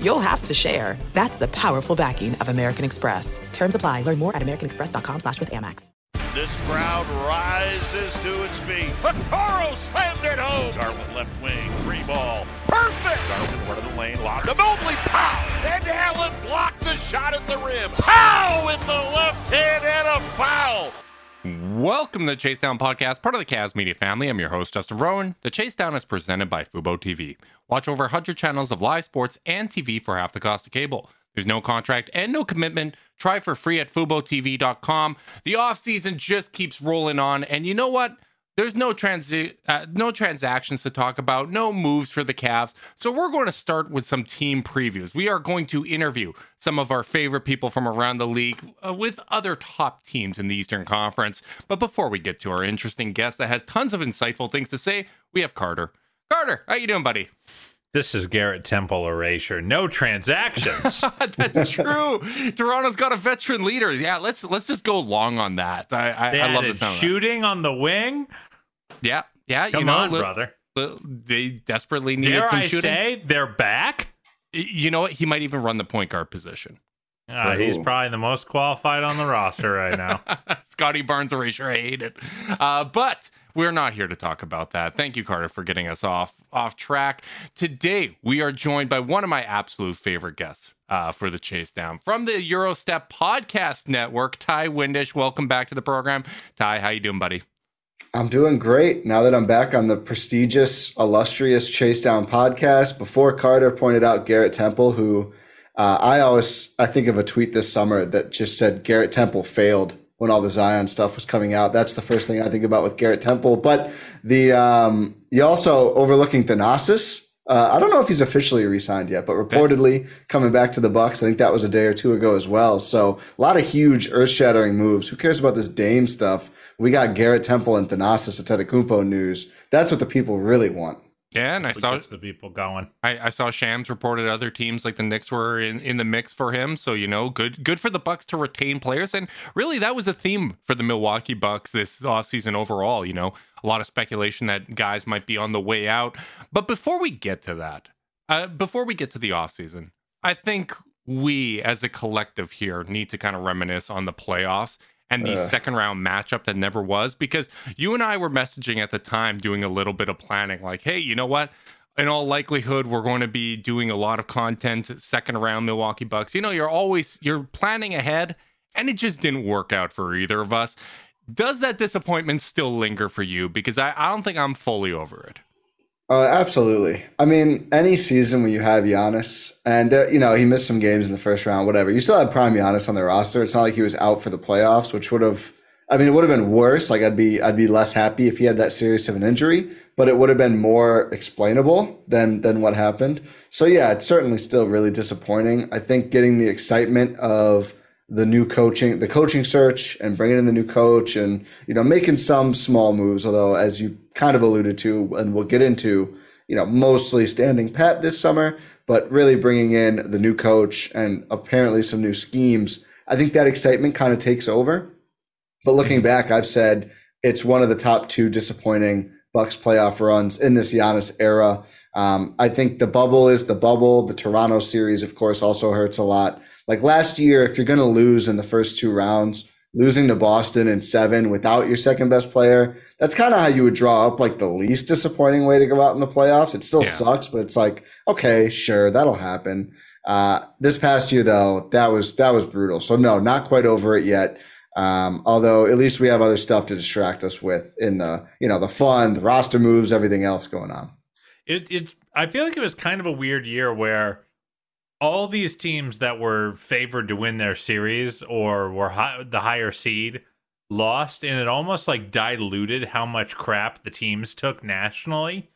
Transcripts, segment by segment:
you'll have to share. That's the powerful backing of American Express. Terms apply. Learn more at americanexpress.com slash with Amex. This crowd rises to its feet. Vaccaro slammed it home. Garland left wing, three ball. Perfect. Garland front of the lane, lob to Mobley. Pow! Van Allen blocked the shot at the rim. Pow! With the left hand and a foul. Welcome to the Chase Down Podcast, part of the Cavs Media family. I'm your host, Justin Rowan. The Chase Down is presented by Fubo TV. Watch over 100 channels of live sports and TV for half the cost of cable. There's no contract and no commitment. Try for free at FuboTV.com. The offseason just keeps rolling on. And you know what? There's no transi- uh, no transactions to talk about, no moves for the Cavs. So we're going to start with some team previews. We are going to interview some of our favorite people from around the league uh, with other top teams in the Eastern Conference. But before we get to our interesting guest that has tons of insightful things to say, we have Carter. Carter, how you doing, buddy? This is Garrett Temple erasure. No transactions. That's true. Toronto's got a veteran leader. Yeah, let's let's just go long on that. I I, I love the sound of that. shooting on the wing. Yeah, yeah. Come you know, on, li- brother. li- they desperately needed Dare some I shooting. say they're back? You know what? He might even run the point guard position. Ah, he's probably the most qualified on the roster right now. Scotty Barnes erasure. I hate it. Uh, but we're not here to talk about that. Thank you, Carter, for getting us off off track. Today we are joined by one of my absolute favorite guests uh, for the Chase Down from the Gyro Step Podcast Network, Ti Windisch. Welcome back to the program, Ty. How you doing, buddy? I'm doing great now that I'm back on the prestigious, illustrious Chase Down podcast. Before Carter pointed out Garrett Temple, who uh, I always I think of a tweet this summer that just said Garrett Temple failed when all the Zion stuff was coming out. That's the first thing I think about with Garrett Temple. But the um, you also overlooking Thanasis. Uh, I don't know if he's officially re-signed yet, but reportedly coming back to the Bucks. I think that was a day or two ago as well. So a lot of huge, earth-shattering moves. Who cares about this Dame stuff? We got Garrett Temple and Thanasis Antetokounmpo news. That's what the people really want. Yeah, and I saw the people going. I, I saw Shams reported other teams like the Knicks were in, in the mix for him. So you know, good good for the Bucks to retain players. And really, that was a theme for the Milwaukee Bucks this offseason overall. You know, a lot of speculation that guys might be on the way out. But before we get to that, uh, before we get to the offseason, I think we as a collective here need to kind of reminisce on the playoffs and the Ugh. second round matchup that never was because you and I were messaging at the time doing a little bit of planning like hey you know what? In all likelihood we're going to be doing a lot of content second round Milwaukee Bucks. You know you're always you're planning ahead and it just didn't work out for either of us. Does that disappointment still linger for you? Because I, I don't think I'm fully over it Uh, absolutely. I mean, any season when you have Giannis, and there, you know he missed some games in the first round, whatever. You still had prime Giannis on the roster. It's not like he was out for the playoffs, which would have. I mean, it would have been worse. Like I'd be, I'd be less happy if he had that serious of an injury, but it would have been more explainable than than what happened. So yeah, it's certainly still really disappointing. I think getting the excitement of the new coaching, the coaching search, and bringing in the new coach, and you know making some small moves. Although, as you kind of alluded to, and we'll get into, you know, mostly standing pat this summer, but really bringing in the new coach and apparently some new schemes. I think that excitement kind of takes over. But looking back, I've said it's one of the top two disappointing Bucks playoff runs in this Giannis era. Um, I think the bubble is the bubble. The Toronto series, of course, also hurts a lot. Like last year, if you're going to lose in the first two rounds, losing to Boston in seven without your second best player, that's kind of how you would draw up like the least disappointing way to go out in the playoffs. It still Yeah. sucks, but it's like, okay, sure, that'll happen. Uh, this past year, though, that was that was brutal. So no, not quite over it yet. Um, although at least we have other stuff to distract us with in the you know the fun, the roster moves, everything else going on. It it I feel like it was kind of a weird year where all these teams that were favored to win their series or were high, the higher seed lost, and it almost like diluted how much crap the teams took nationally.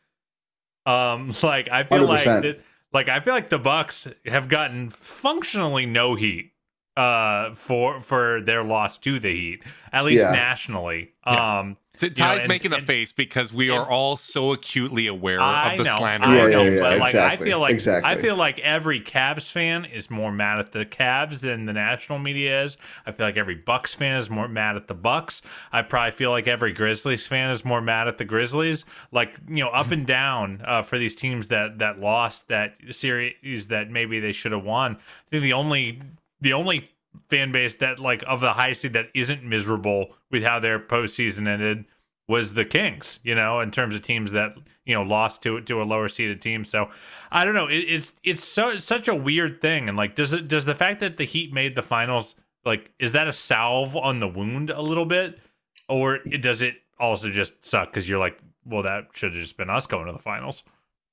Um, like I feel like 100%. that, like I feel like the Bucks have gotten functionally no heat uh, for for their loss to the Heat, at least Yeah. nationally. Yeah. Um, T- you know, Ti's and- making the and- face because we are all so acutely aware I of the know, slander. I Yeah, know, yeah, yeah, but like exactly, I feel like exactly. I feel like every Cavs fan is more mad at the Cavs than the national media is. I feel like every Bucks fan is more mad at the Bucks. I probably feel like every Grizzlies fan is more mad at the Grizzlies. Like you know, up and down uh, for these teams that that lost that series that maybe they should have won. I think the only the only fan base that like of the high seed that isn't miserable with how their postseason ended was the Kings, you know, in terms of teams that you know lost to to a lower seeded team. So I don't know. It, it's it's so such a weird thing, and like, does it does the fact that the Heat made the finals like is that a salve on the wound a little bit, or does it also just suck because you're like, well, that should have just been us going to the finals.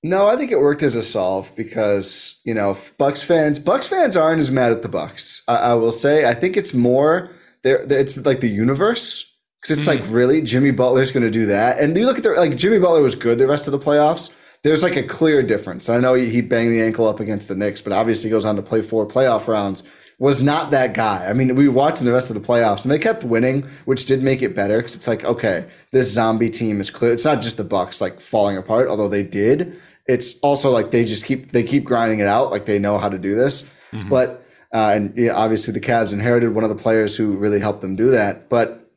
No, I think it worked as a solve because you know Bucks fans. Bucks fans aren't as mad at the Bucks. I, I will say. I think it's more there. It's like the universe because it's like really Jimmy Butler's going to do that. And you look at the like Jimmy Butler was good the rest of the playoffs. There's like a clear difference. I know he, he banged the ankle up against the Knicks, but obviously he goes on to play four playoff rounds. Was not that guy. I mean, we were watching the rest of the playoffs and they kept winning, which did make it better because it's like, okay, this zombie team is clear. It's not just the Bucks like falling apart, although they did. It's also like they just keep they keep grinding it out, like they know how to do this. But uh, and yeah, obviously the Cavs inherited one of the players who really helped them do that. But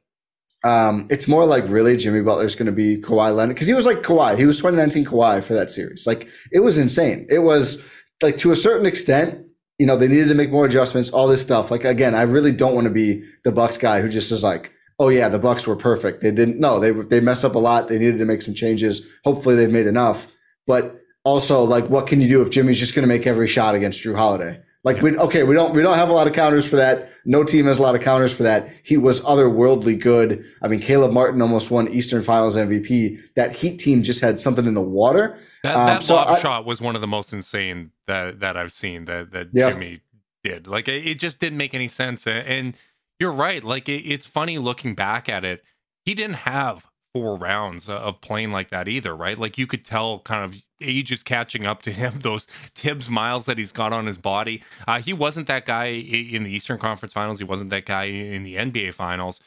um, it's more like really Jimmy Butler's going to be Kawhi Leonard because he was like Kawhi. He was 2019 Kawhi for that series. Like it was insane. It was like to a certain extent, you know, they needed to make more adjustments, all this stuff. Like again, I really don't want to be the Bucks guy who just is like, oh yeah, the Bucks were perfect. They didn't. No, they they messed up a lot. They needed to make some changes. Hopefully, they've made enough. But also, like, what can you do if Jimmy's just going to make every shot against Jrue Holiday? Like, we okay, we don't we don't have a lot of counters for that. No team has a lot of counters for that. He was otherworldly good. I mean, Caleb Martin almost won Eastern Finals MVP. That Heat team just had something in the water. That, Um, that so lob I- shot was one of the most insane that that I've seen that that Yeah. Jimmy did. Like it, it just didn't make any sense. A- And you're right. Like it, it's funny looking back at it. He didn't have four rounds of playing like that either, right? Like you could tell kind of age is catching up to him. Those Thibs miles that he's got on his body. Uh, he wasn't that guy in the Eastern Conference Finals. He wasn't that guy in the NBA Finals.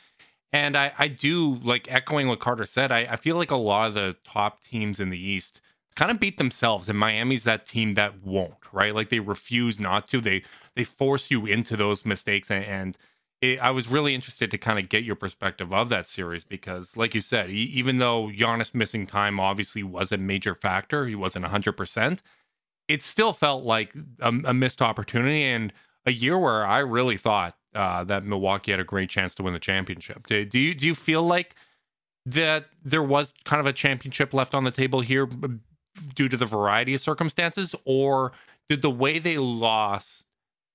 And I, I do like echoing what Carter said. I, I feel like a lot of the top teams in the East kind of beat themselves, and Miami's that team that won't, right? Like they refuse not to. They they force you into those mistakes, and, and it, I was really interested to kind of get your perspective of that series because, like you said, e- even though Giannis missing time obviously was a major factor, he wasn't hundred percent. It still felt like a, a missed opportunity and a year where I really thought uh, that Milwaukee had a great chance to win the championship. Do, do you do you feel like that there was kind of a championship left on the table here due to the variety of circumstances, or did the way they lost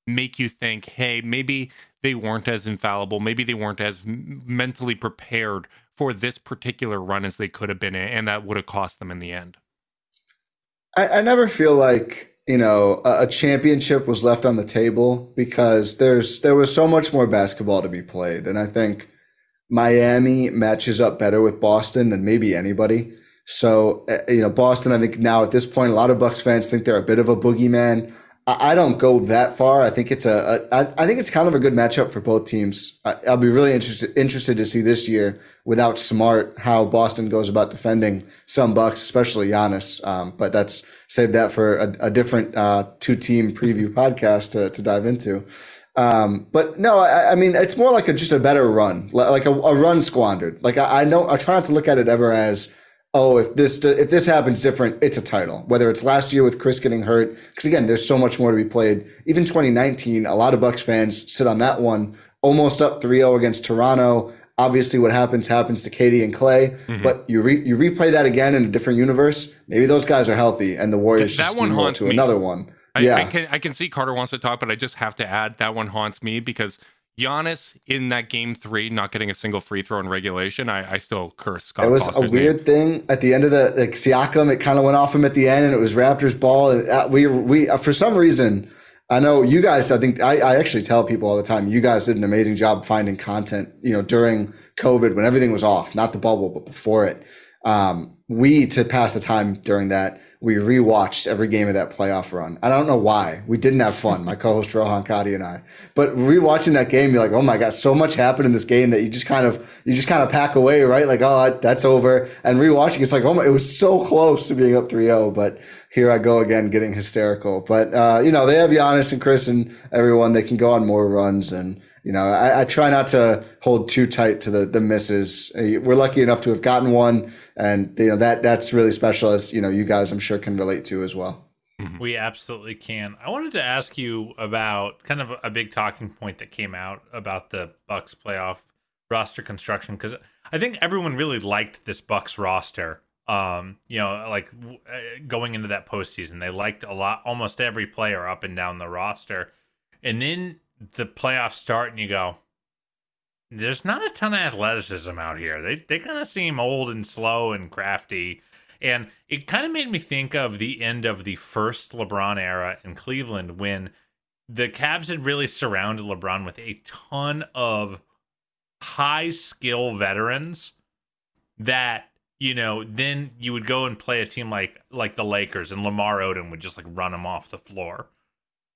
make you think, hey, maybe they weren't as infallible, maybe they weren't as mentally prepared for this particular run as they could have been, and that would have cost them in the end? I, I never feel like you know a, a championship was left on the table because there's there was so much more basketball to be played, and I think Miami matches up better with Boston than maybe anybody. So uh, you know, Boston. I think now at this point, a lot of Bucks fans think they're a bit of a boogeyman. I, don't go that far. I think it's a, a I, I think it's kind of a good matchup for both teams. I, I'll be really interested interested to see this year without Smart how Boston goes about defending some Bucks, especially Giannis. Um, but that's save that for a, a different uh, two team preview podcast to, to dive into. Um, but no, I, I mean it's more like a, just a better run, like a, a run squandered. Like I, I know I try not to look at it ever as oh if this if this happens different, it's a title. Whether it's last year with Khris getting hurt, because again, there's so much more to be played. Even 2019, a lot of Bucks fans sit on that one, almost up 3-0 against Toronto. Obviously, what happens happens to KD and Clay. Mm-hmm. But you re, you replay that again in a different universe. Maybe those guys are healthy, and the Warriors That just one haunts to me. another one. I, yeah, I can I can see Carter wants to talk, but I just have to add that one haunts me because Giannis in that game three not getting a single free throw in regulation. I, I still curse Scott. It was Foster's a weird thing at the end of the like Siakam. It kind of went off him at the end, and it was Raptors ball. And uh, we we uh, for some reason, I know you guys. I think I, I actually tell people all the time. You guys did an amazing job finding content. You know, during COVID when everything was off, not the bubble, but before it. um, we to pass the time during that we rewatched every game of that playoff run. I don't know why. We didn't have fun, my co-host Rohan Kadi and I. But rewatching that game, you're like, oh my god, so much happened in this game that you just kind of you just kind of pack away, right? Like, oh, that's over. And rewatching, it's like, oh my, it was so close to being up 3-0, but here I go again, getting hysterical. But uh, you know, they have Giannis and Khris and everyone. They can go on more runs and you know, I, I, try not to hold too tight to the the misses. Uh, we're lucky enough to have gotten one, and you know that that's really special. As you know, you guys, I'm sure, can relate to as well. Mm-hmm. We absolutely can. I wanted to ask you about kind of a big talking point that came out about the Bucks playoff roster construction because I think everyone really liked this Bucks roster. Um, you know, like uh, going into that postseason, they liked a lot, almost every player up and down the roster, and then the playoffs start and you go, there's not a ton of athleticism out here. They they kind of seem old and slow and crafty. And it kind of made me think of the end of the first LeBron era in Cleveland when the Cavs had really surrounded LeBron with a ton of high skill veterans that you know then you would go and play a team like like the Lakers and Lamar Odom would just like run them off the floor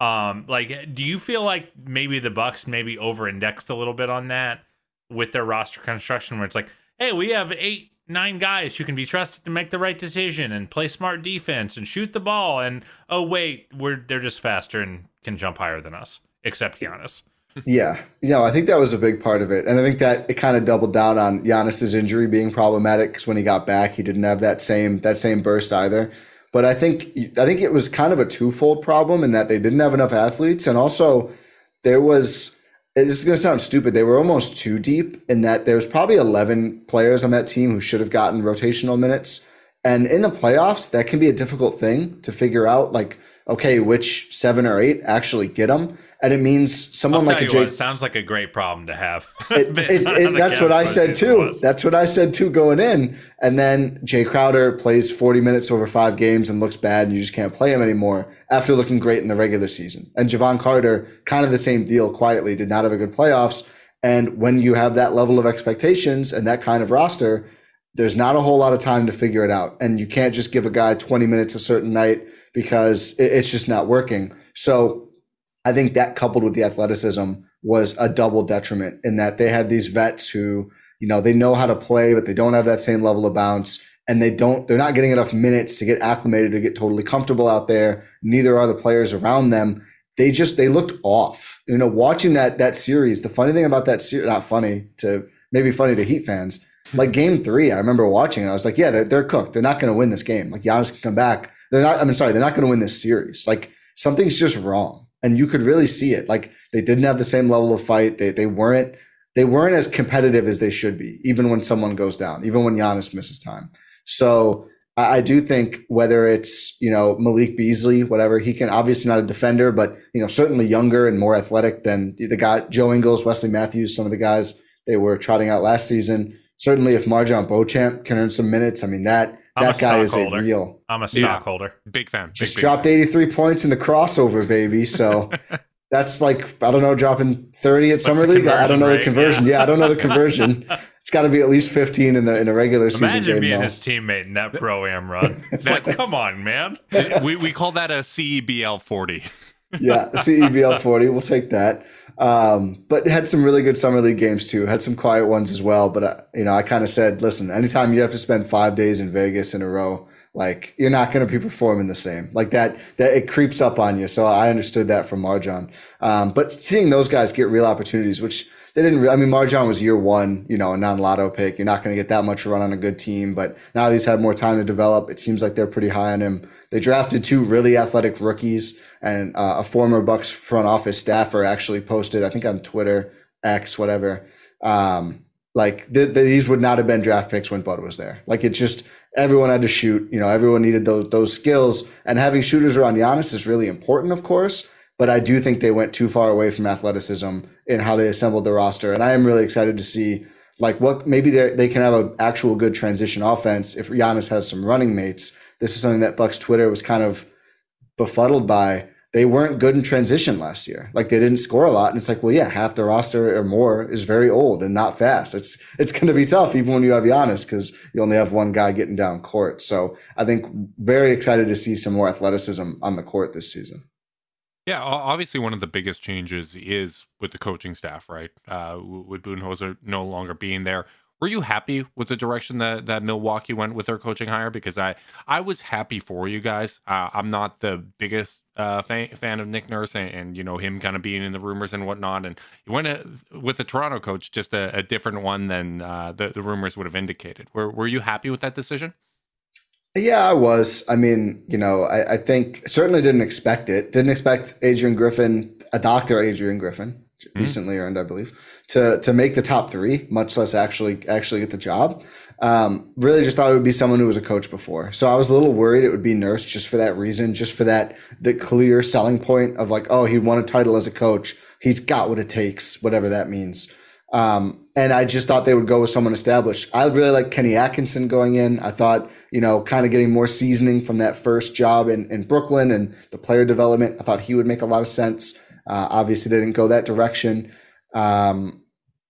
um, like, do you feel like maybe the Bucks maybe over indexed a little bit on that with their roster construction, where it's like, hey, we have eight, nine guys who can be trusted to make the right decision and play smart defense and shoot the ball, and oh wait, we're they're just faster and can jump higher than us, except Giannis. Yeah, you know, I think that was a big part of it, and I think that it kind of doubled down on Giannis's injury being problematic because when he got back, he didn't have that same that same burst either. But I think I think it was kind of a twofold problem in that they didn't have enough athletes, and also there was. This is going to sound stupid. They were almost too deep in that there's probably 11 players on that team who should have gotten rotational minutes. And in the playoffs, that can be a difficult thing to figure out. Like, okay, which seven or eight actually get them? And it means someone like a Jake. What, sounds like a great problem to have. it, it, it, that's what I said too. That's what I said too going in. And then Jay Crowder plays 40 minutes over five games and looks bad, and you just can't play him anymore after looking great in the regular season. And Jevon Carter, kind of the same deal. Quietly, did not have a good playoffs. And when you have that level of expectations and that kind of roster, there's not a whole lot of time to figure it out. And you can't just give a guy 20 minutes a certain night because it's just not working. So I think that coupled with the athleticism was a double detriment in that they had these vets who, you know, they know how to play, but they don't have that same level of bounce. And they don't, they're not getting enough minutes to get acclimated to get totally comfortable out there. Neither are the players around them. They just, they looked off. You know, watching that, that series, the funny thing about that series, not funny to, maybe funny to Heat fans, like game three, I remember watching it. I was like, yeah, they're, they're cooked. They're not going to win this game. Like Giannis can come back. They're not, I mean, sorry, they're not going to win this series. Like something's just wrong and you could really see it. Like they didn't have the same level of fight. They they weren't they weren't as competitive as they should be, even when someone goes down, even when Giannis misses time. So I, I do think whether it's you know Malik Beasley, whatever he can obviously not a defender, but you know certainly younger and more athletic than the guy Joe Ingles, Wesley Matthews, some of the guys they were trotting out last season. Certainly, if MarJon Beauchamp can earn some minutes, I mean that I'm that guy is a real. I'm a stockholder. Yeah, big fan. Just big dropped fan. 83 points in the crossover, baby. So that's like I don't know, dropping 30 at What's summer league. I don't know rate? the conversion. Yeah. yeah. I don't know the conversion. it's got to be at least 15 in the in a regular Imagine season. Imagine being though. his teammate in that pro am run. that, come on, man. we we call that a CEBL 40. yeah, CEBL 40. We'll take that. Um, but had some really good summer league games too. Had some quiet ones as well. But uh, you know, I kind of said, listen, anytime you have to spend five days in Vegas in a row, like you're not going to be performing the same like that that it creeps up on you so i understood that from MarJon. um, but seeing those guys get real opportunities which they didn't i mean MarJon was year one you know a non-lotto pick you're not going to get that much run on a good team but now he's had more time to develop it seems like they're pretty high on him they drafted two really athletic rookies and uh, a former bucks front office staffer actually posted i think on twitter x whatever um, like th- th- these would not have been draft picks when Bud was there. Like it's just everyone had to shoot. You know, everyone needed those those skills, and having shooters around Giannis is really important, of course. But I do think they went too far away from athleticism in how they assembled the roster, and I am really excited to see like what maybe they they can have an actual good transition offense if Giannis has some running mates. This is something that Bucks Twitter was kind of befuddled by they weren't good in transition last year. Like they didn't score a lot. And it's like, well, yeah, half the roster or more is very old and not fast. It's it's going to be tough even when you have Giannis because you only have one guy getting down court. So I think very excited to see some more athleticism on the court this season. Yeah, obviously one of the biggest changes is with the coaching staff, right? Uh, with Budenholzer no longer being there, were you happy with the direction that, that Milwaukee went with their coaching hire? Because I I was happy for you guys. Uh, I'm not the biggest uh, fan, fan of Nick Nurse and, and, you know him kind of being in the rumors and whatnot. And you went uh, with the Toronto coach, just a, a different one than uh, the the rumors would have indicated. Were Were you happy with that decision? Yeah, I was. I mean, you know, I, I think certainly didn't expect it. Didn't expect Adrian Griffin, a doctor Adrian Griffin, mm-hmm. decently earned, I believe, to to make the top three, much less actually actually get the job. Um, really, just thought it would be someone who was a coach before. So I was a little worried it would be Nurse just for that reason, just for that the clear selling point of like, oh, he won a title as a coach. He's got what it takes, whatever that means. Um, and I just thought they would go with someone established. I really like Kenny Atkinson going in. I thought, you know, kind of getting more seasoning from that first job in, in Brooklyn and the player development. I thought he would make a lot of sense. Uh, obviously, they didn't go that direction. Um,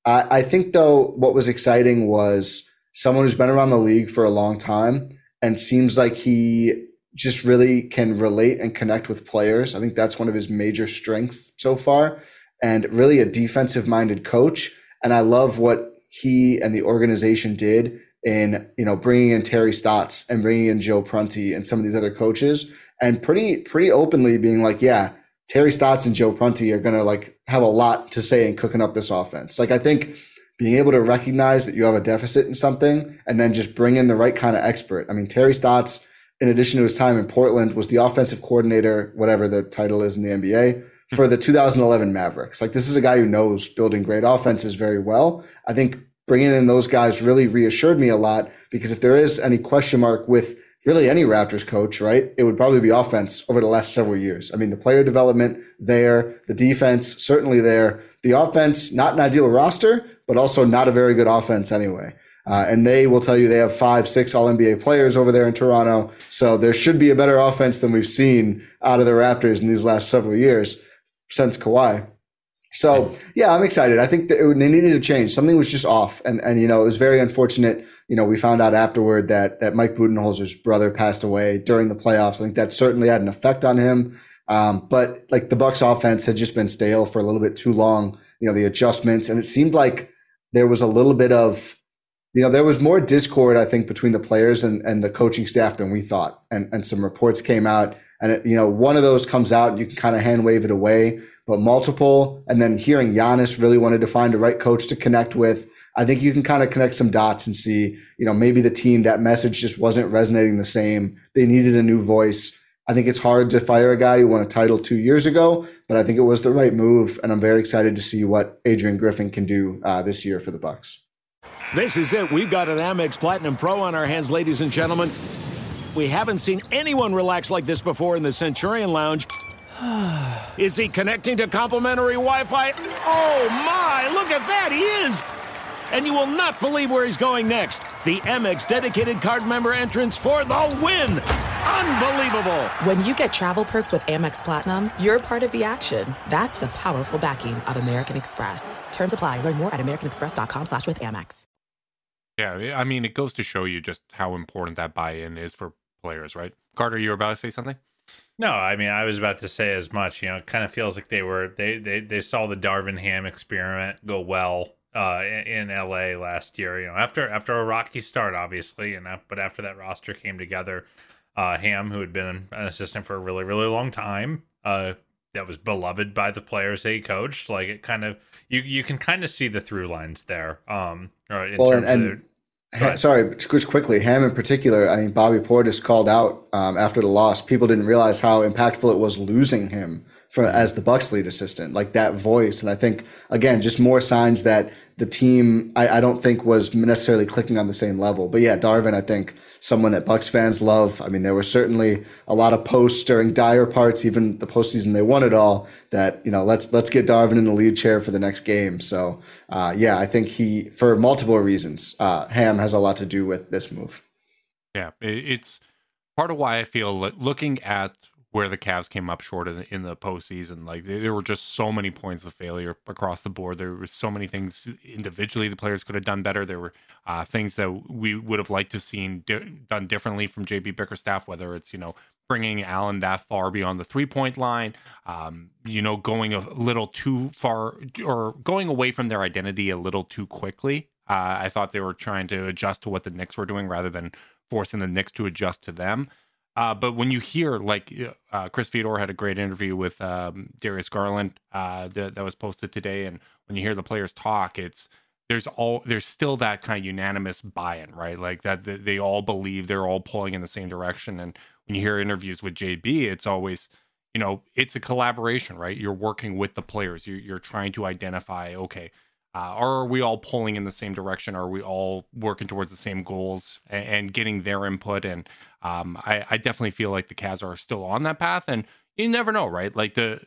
I, I think, though, what was exciting was someone who's been around the league for a long time and seems like he just really can relate and connect with players. I think that's one of his major strengths so far. And really a defensive minded coach. And I love what he and the organization did in you know bringing in Terry Stotts and bringing in Joe Prunty and some of these other coaches, and pretty pretty openly being like, yeah, Terry Stotts and Joe Prunty are going to like have a lot to say in cooking up this offense. Like I think being able to recognize that you have a deficit in something and then just bring in the right kind of expert. I mean, Terry Stotts, in addition to his time in Portland, was the offensive coordinator, whatever the title is in the NBA, for the 2011 Mavericks. Like this is a guy who knows building great offenses very well. I think bringing in those guys really reassured me a lot because if there is any question mark with really any Raptors coach, right? It would probably be offense over the last several years. I mean, the player development there, the defense certainly there. The offense, not an ideal roster, but also not a very good offense anyway. Uh, and they will tell you they have five, six All NBA players over there in Toronto. So there should be a better offense than we've seen out of the Raptors in these last several years since Kawhi. So yeah, I'm excited. I think that it, they needed to change. Something was just off, and and you know it was very unfortunate. You know, we found out afterward that that Mike Budenholzer's brother passed away during the playoffs. I think that certainly had an effect on him. Um, but like the Bucks offense had just been stale for a little bit too long. You know, the adjustments, and it seemed like there was a little bit of, you know, there was more discord I think between the players and and the coaching staff than we thought. And and some reports came out, and it, you know, one of those comes out, and you can kind of hand wave it away but multiple. And then hearing Giannis really wanted to find the right coach to connect with. I think you can kind of connect some dots and see, you know, maybe the team, that message just wasn't resonating the same. They needed a new voice. I think it's hard to fire a guy who won a title two years ago, but I think it was the right move. And I'm very excited to see what Adrian Griffin can do uh, this year for the Bucks. This is it. We've got an Amex Platinum Pro on our hands, ladies and gentlemen. We haven't seen anyone relax like this before in the Centurion Lounge. is he connecting to complimentary Wi Fi? Oh my, look at that, he is! And you will not believe where he's going next. The Amex dedicated card member entrance for the win! Unbelievable! When you get travel perks with Amex Platinum, you're part of the action. That's the powerful backing of American Express. Terms apply. Learn more at americanexpress.com slash with Amex. Yeah, I mean, it goes to show you just how important that buy-in is for players, right? Carter, you were about to say something? No, I mean I was about to say as much. You know, it kind of feels like they were they they they saw the Darvin Ham experiment go well uh, in, in LA last year. You know, after after a rocky start, obviously, and but after that roster came together, uh, Ham, who had been an assistant for a really really long time, uh, that was beloved by the players they coached. Like it kind of you you can kind of see the through lines there. Um, in well, terms and, and- of Sorry, just quickly, Ham in particular. I mean, Bobby Portis called out um, after the loss. People didn't realize how impactful it was losing him for as the Bucks lead assistant, like that voice. And I think again, just more signs that the team I, I, don't think was necessarily clicking on the same level. But yeah, Darvin, I think someone that Bucks fans love. I mean, there were certainly a lot of posts during dire parts, even the postseason they won it all. That you know, let's let's get Darvin in the lead chair for the next game. So uh, yeah, I think he for multiple reasons, uh, Ham has a lot to do with this move. Yeah, it's part of why I feel like looking at where the Cavs came up short in the, in the postseason. Like there were just so many points of failure across the board. There were so many things individually the players could have done better. There were uh, things that we would have liked to have seen di- done differently from JB Bickerstaff, whether it's you know bringing Allen that far beyond the three point line, um, you know, going a little too far or going away from their identity a little too quickly. Uh, I thought they were trying to adjust to what the Knicks were doing rather than forcing the Knicks to adjust to them. Uh, but when you hear like uh, Chris Fedor had a great interview with um, Darius Garland uh, that, was posted today, and when you hear the players talk, it's there's all there's still that kind of unanimous buy-in, right? Like that they all believe they're all pulling in the same direction. And when you hear interviews with JB, it's always you know it's a collaboration, right? You're working with the players. You're, you're trying to identify, okay, uh, are we all pulling in the same direction? Are we all working towards the same goals and, and getting their input? And um, I, I, definitely feel like the Cavs are still on that path. And you never know, right? Like the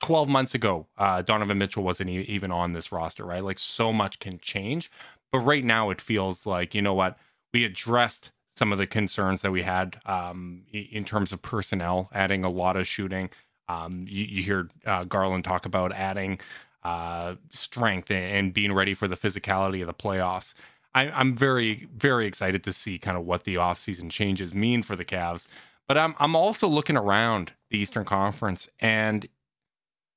12 months ago, uh, Donovan Mitchell wasn't e- even on this roster, right? Like so much can change. But right now, it feels like, you know what? We addressed some of the concerns that we had um, in terms of personnel, adding a lot of shooting. Um, you, you, hear uh, Garland talk about adding uh, strength and being ready for the physicality of the playoffs. I, am very, very excited to see kind of what the offseason changes mean for the Cavs. But I'm, I'm also looking around the Eastern Conference, and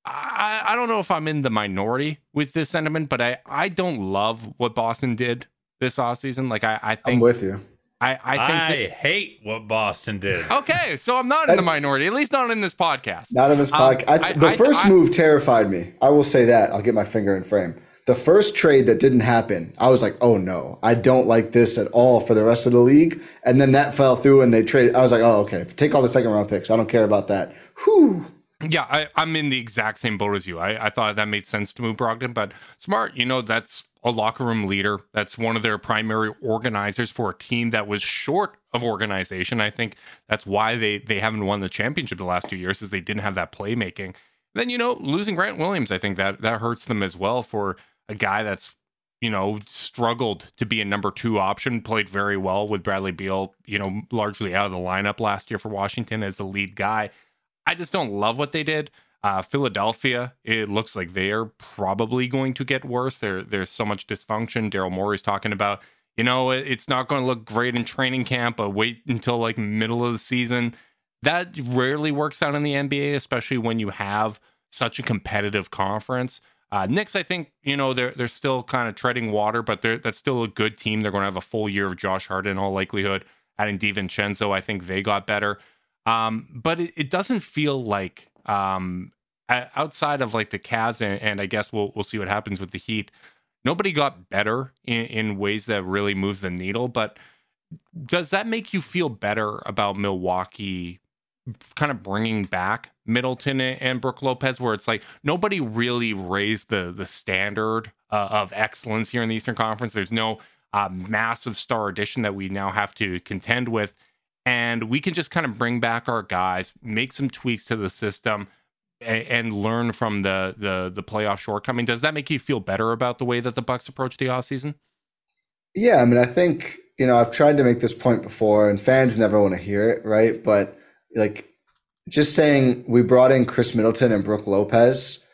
I, I don't know if I'm in the minority with this sentiment, but I, I don't love what Boston did this offseason. Like, I, I think. I'm with you. I, I, I that, hate what Boston did. Okay, so I'm not in the minority, at least not in this podcast. Not in this podcast. Um, the first move terrified me. I will say that. I'll get my finger in frame. The first trade that didn't happen, I was like, oh no, I don't like this at all for the rest of the league. And then that fell through and they traded. I was like, oh, okay, take all the second round picks. I don't care about that. Whew. Yeah, I, am in the exact same boat as you. I, I thought that made sense to move Brogdon, but smart, you know, that's a locker room leader. That's one of their primary organizers for a team that was short of organization. I think that's why they they haven't won the championship the last two years, is they didn't have that playmaking. Then you know, losing Grant Williams, I think that that hurts them as well for a guy that's you know struggled to be a number two option. Played very well with Bradley Beal, you know, largely out of the lineup last year for Washington as the lead guy. I just don't love what they did. Uh, Philadelphia, it looks like they're probably going to get worse. There, there's so much dysfunction. Daryl Morey's talking about, you know, it, it's not going to look great in training camp, but wait until like middle of the season. That rarely works out in the NBA, especially when you have such a competitive conference. Uh, Knicks, I think, you know, they're they're still kind of treading water, but they're that's still a good team. They're going to have a full year of Josh Hart in all likelihood. Adding DiVincenzo, I think they got better. Um, but it, it doesn't feel like um, outside of like the Cavs, and, and, I guess we'll we'll see what happens with the Heat. Nobody got better in, in ways that really moves the needle. But does that make you feel better about Milwaukee? Kind of bringing back Middleton and Brook Lopez, where it's like nobody really raised the the standard uh, of excellence here in the Eastern Conference. There's no uh, massive star addition that we now have to contend with and we can just kind of bring back our guys, make some tweaks to the system, and, and learn from the the the playoff shortcoming. Does that make you feel better about the way that the Bucks approach the offseason? Yeah, I mean, I think you know I've tried to make this point before, and fans never want to hear it, right? But like, just saying we brought in Khris Middleton and Brook Lopez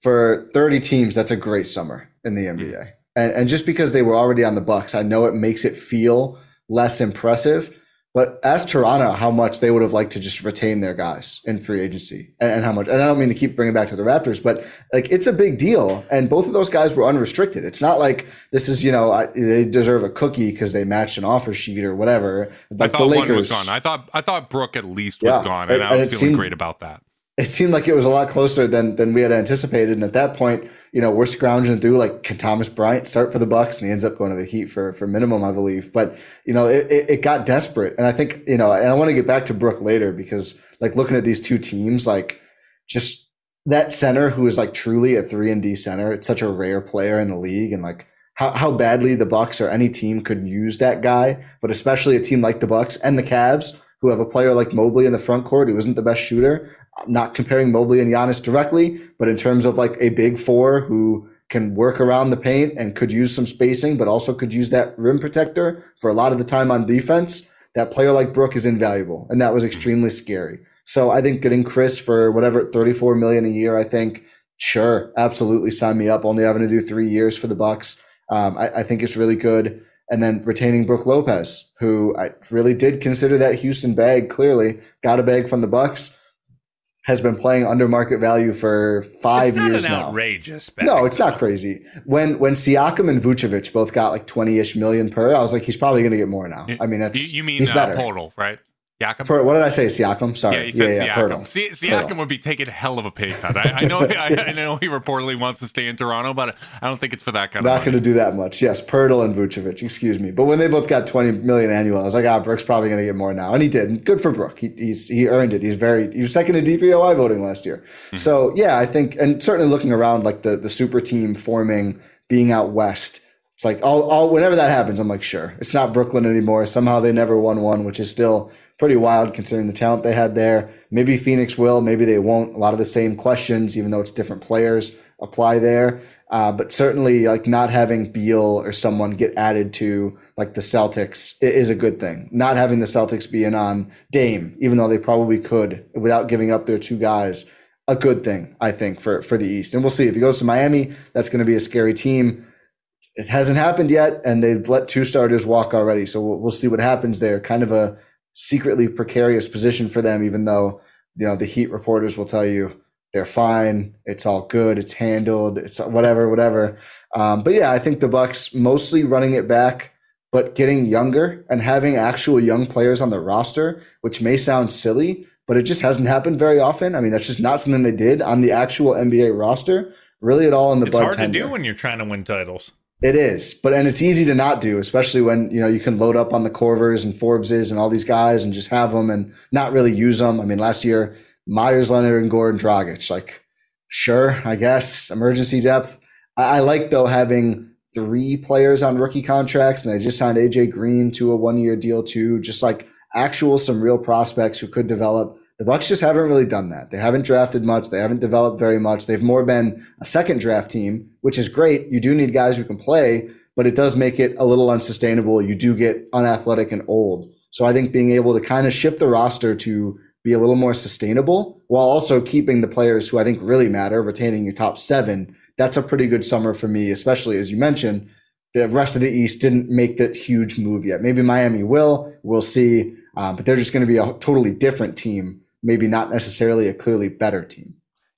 for 30 teams. That's a great summer in the NBA. Mm-hmm. And, and just because they were already on the Bucks, I know it makes it feel less impressive but ask Toronto how much they would have liked to just retain their guys in free agency and, and, how much. And I don't mean to keep bringing back to the Raptors, but like it's a big deal. And both of those guys were unrestricted. It's not like this is, you know, I, they deserve a cookie because they matched an offer sheet or whatever. Like I thought the Lakers, one was gone. I thought, I thought Brook at least was yeah, gone. And, and I was feeling seemed, great about that it seemed like it was a lot closer than than we had anticipated. And at that point, you know, we're scrounging through like can Thomas Bryant start for the Bucks, and he ends up going to the Heat for for minimum, I believe. But you know, it, it, it got desperate, and I think you know, and I want to get back to Brook later because like looking at these two teams, like just that center who is like truly a three and D center. It's such a rare player in the league, and like how, how badly the Bucks or any team could use that guy, but especially a team like the Bucks and the Cavs who have a player like Mobley in the front court who isn't the best shooter. I'm not comparing Mobley and Giannis directly, but in terms of like a big four who can work around the paint and could use some spacing, but also could use that rim protector for a lot of the time on defense, that player like Brook is invaluable. And that was extremely scary. So I think getting Khris for whatever 34 million a year, I think, sure, absolutely sign me up. Only having to do three years for the Bucks. Um, I, I think it's really good. And then retaining Brook Lopez, who I really did consider that Houston bag. Clearly, got a bag from the Bucks has been playing under market value for five it's not years now. outrageous bet. No, it's not crazy. When when Siakam and Vucevic both got like twenty ish million per, I was like, he's probably going to get more now. I mean, that's you, mean he's uh, better. Poeltl, right? Siakam. What did I say? Siakam. Sorry. Yeah, he said yeah, Siakam. Poeltl. Si- Siakam Poeltl. would be taking a hell of a pay cut. I, I know. I, I know he reportedly wants to stay in Toronto, but I don't think it's for that kind Not of Not going to do that much. Yes, Poeltl and Vucevic. Excuse me. But when they both got twenty million annual, I was like, ah, Brook's probably going to get more now, and he did. And good for Brook. He he's, he earned it. He's very. He was second in DPOY voting last year. Mm-hmm. So yeah, I think, and certainly looking around, like the the super team forming, being out west. It's like, I'll, I'll, whenever that happens, I'm like, sure. It's not Brooklyn anymore. Somehow they never won one, which is still pretty wild considering the talent they had there. Maybe Phoenix will, maybe they won't. A lot of the same questions, even though it's different players, apply there. Uh, but certainly, like not having Beal or someone get added to like the Celtics is a good thing. Not having the Celtics be in on Dame, even though they probably could without giving up their two guys, a good thing, I think, for, for the East. And we'll see. If he goes to Miami, that's going to be a scary team it hasn't happened yet, and they've let two starters walk already. So we'll, we'll see what happens there. Kind of a secretly precarious position for them, even though you know the Heat reporters will tell you they're fine. It's all good. It's handled. It's whatever, whatever. Um, but yeah, I think the Bucks mostly running it back, but getting younger and having actual young players on the roster, which may sound silly, but it just hasn't happened very often. I mean, that's just not something they did on the actual NBA roster. Really, at all in the It's hard to do when you're trying to win titles. It is, but and it's easy to not do, especially when you know you can load up on the Corvers and Forbeses and all these guys and just have them and not really use them. I mean, last year Meyers, Leonard, and Goran Dragic, like sure, I guess emergency depth. I, I like though having three players on rookie contracts, and they just signed AJ Green to a one-year deal too. Just like actual some real prospects who could develop. The Bucks just haven't really done that. They haven't drafted much. They haven't developed very much. They've more been a second draft team, which is great. You do need guys who can play, but it does make it a little unsustainable. You do get unathletic and old. So I think being able to kind of shift the roster to be a little more sustainable while also keeping the players who I think really matter, retaining your top seven, that's a pretty good summer for me, especially as you mentioned, the rest of the East didn't make that huge move yet. Maybe Miami will. We'll see. Um, but they're just going to be a totally different team, maybe not necessarily a clearly better team.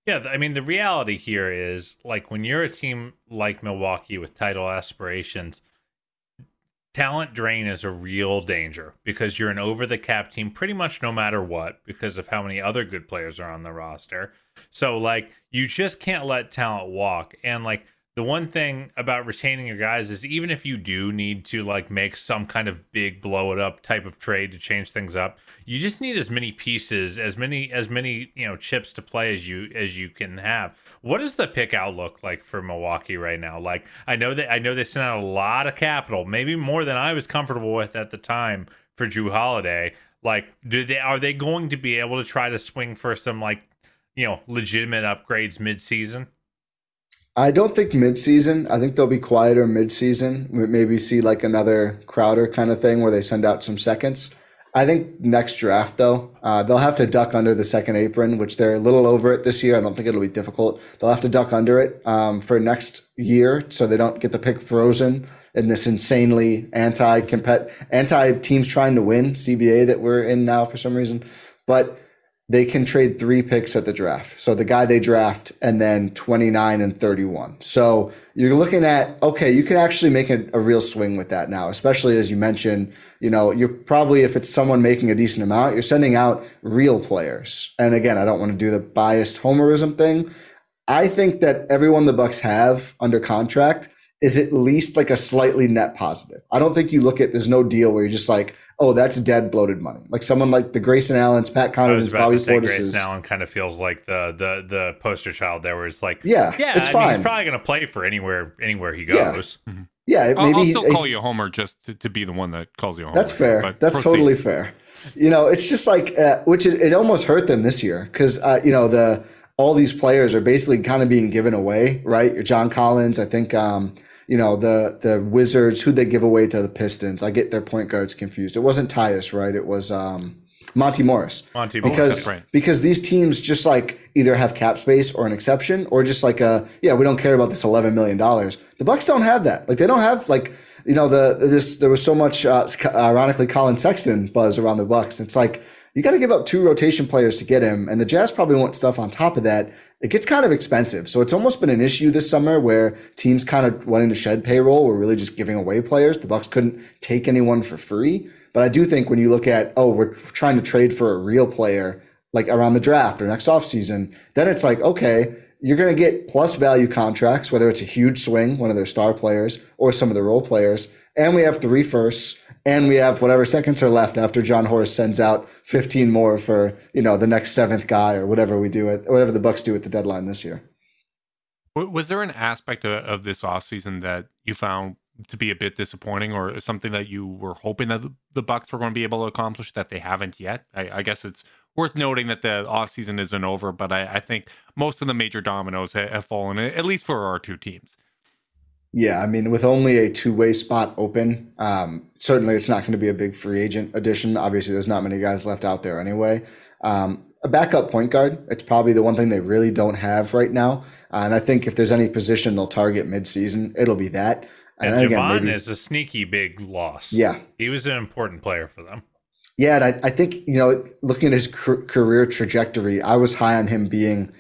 Yeah, I mean the reality here is like when you're a team like Milwaukee with title aspirations, talent drain is a real danger because you're an over the cap team pretty much no matter what because of how many other good players are on the roster. So like you just can't let talent walk and like the one thing about retaining your guys is even if you do need to like make some kind of big blow it up type of trade to change things up, you just need as many pieces, as many as many, you know, chips to play as you as you can have. What is the pick outlook like for Milwaukee right now? Like I know that I know they sent out a lot of capital, maybe more than I was comfortable with at the time for Jrue Holiday. Like do they are they going to be able to try to swing for some like, you know, legitimate upgrades mid-season? I don't think midseason. I think they'll be quieter midseason. Maybe see like another Crowder kind of thing where they send out some seconds. I think next draft though, uh, they'll have to duck under the second apron, which they're a little over it this year. I don't think it'll be difficult. They'll have to duck under it um, for next year, so they don't get the pick frozen in this insanely anti compet anti teams trying to win CBA that we're in now for some reason. But they can trade three picks at the draft. So the guy they draft and then 29 and 31. So you're looking at, okay, you can actually make a, a, real swing with that now, especially as you mentioned, you know, you're probably, if it's someone making a decent amount, you're sending out real players. And again, I don't want to do the biased homerism thing. I think that everyone the Bucks have under contract is at least like a slightly net positive. I don't think you look at, there's no deal where you're just like, oh, that's dead bloated money. Like someone like the Grayson Allens, Pat Connaughton's, Bobby Portis's. Grayson Allen kind of feels like the the the poster child there, where it's like, yeah, yeah, it's I fine. Mean, he's probably going to play for anywhere anywhere he goes. Yeah, yeah I'll, maybe I'll still he's- call you a homer just to, to be the one that calls you a homer. That's fair. but That's proceed. totally fair. You know, it's just like uh, which it, it almost hurt them this year because uh, you know the all these players are basically kind of being given away, right? Your John Collins, I think. Um, you know the the Wizards who they give away to the Pistons. I get their point guards confused. It wasn't Tyus, right? It was um, Monty Morris. Monty Morris, because right. because these teams just like either have cap space or an exception or just like a yeah we don't care about this 11 million dollars. The Bucks don't have that. Like they don't have like you know the this there was so much uh, ironically Collin Sexton buzz around the Bucks. It's like you got to give up two rotation players to get him, and the Jazz probably want stuff on top of that. It gets kind of expensive, so it's almost been an issue this summer where teams kind of wanting to shed payroll were really just giving away players. The Bucks couldn't take anyone for free, but I do think when you look at oh we're trying to trade for a real player like around the draft or next offseason, then it's like okay you're going to get plus value contracts, whether it's a huge swing, one of their star players, or some of the role players. And we have three firsts, and we have whatever seconds are left after Jon Horst sends out 15 more for you know the next seventh guy or whatever we do it, whatever the Bucks do at the deadline this year. Was there an aspect of, of this offseason that you found to be a bit disappointing or something that you were hoping that the, the Bucks were going to be able to accomplish that they haven't yet? I, I guess it's worth noting that the offseason isn't over, but I, I think most of the major dominoes have, have fallen, at least for our two teams. Yeah, I mean, with only a two-way spot open, um, certainly it's not going to be a big free agent addition. Obviously, there's not many guys left out there anyway. Um, a backup point guard, it's probably the one thing they really don't have right now. Uh, and I think if there's any position they'll target mid-season, it'll be that. And, again, Jevon maybe- is a sneaky big loss. Yeah. He was an important player for them. Yeah, and I, I think you know, looking at his car- career trajectory, I was high on him being.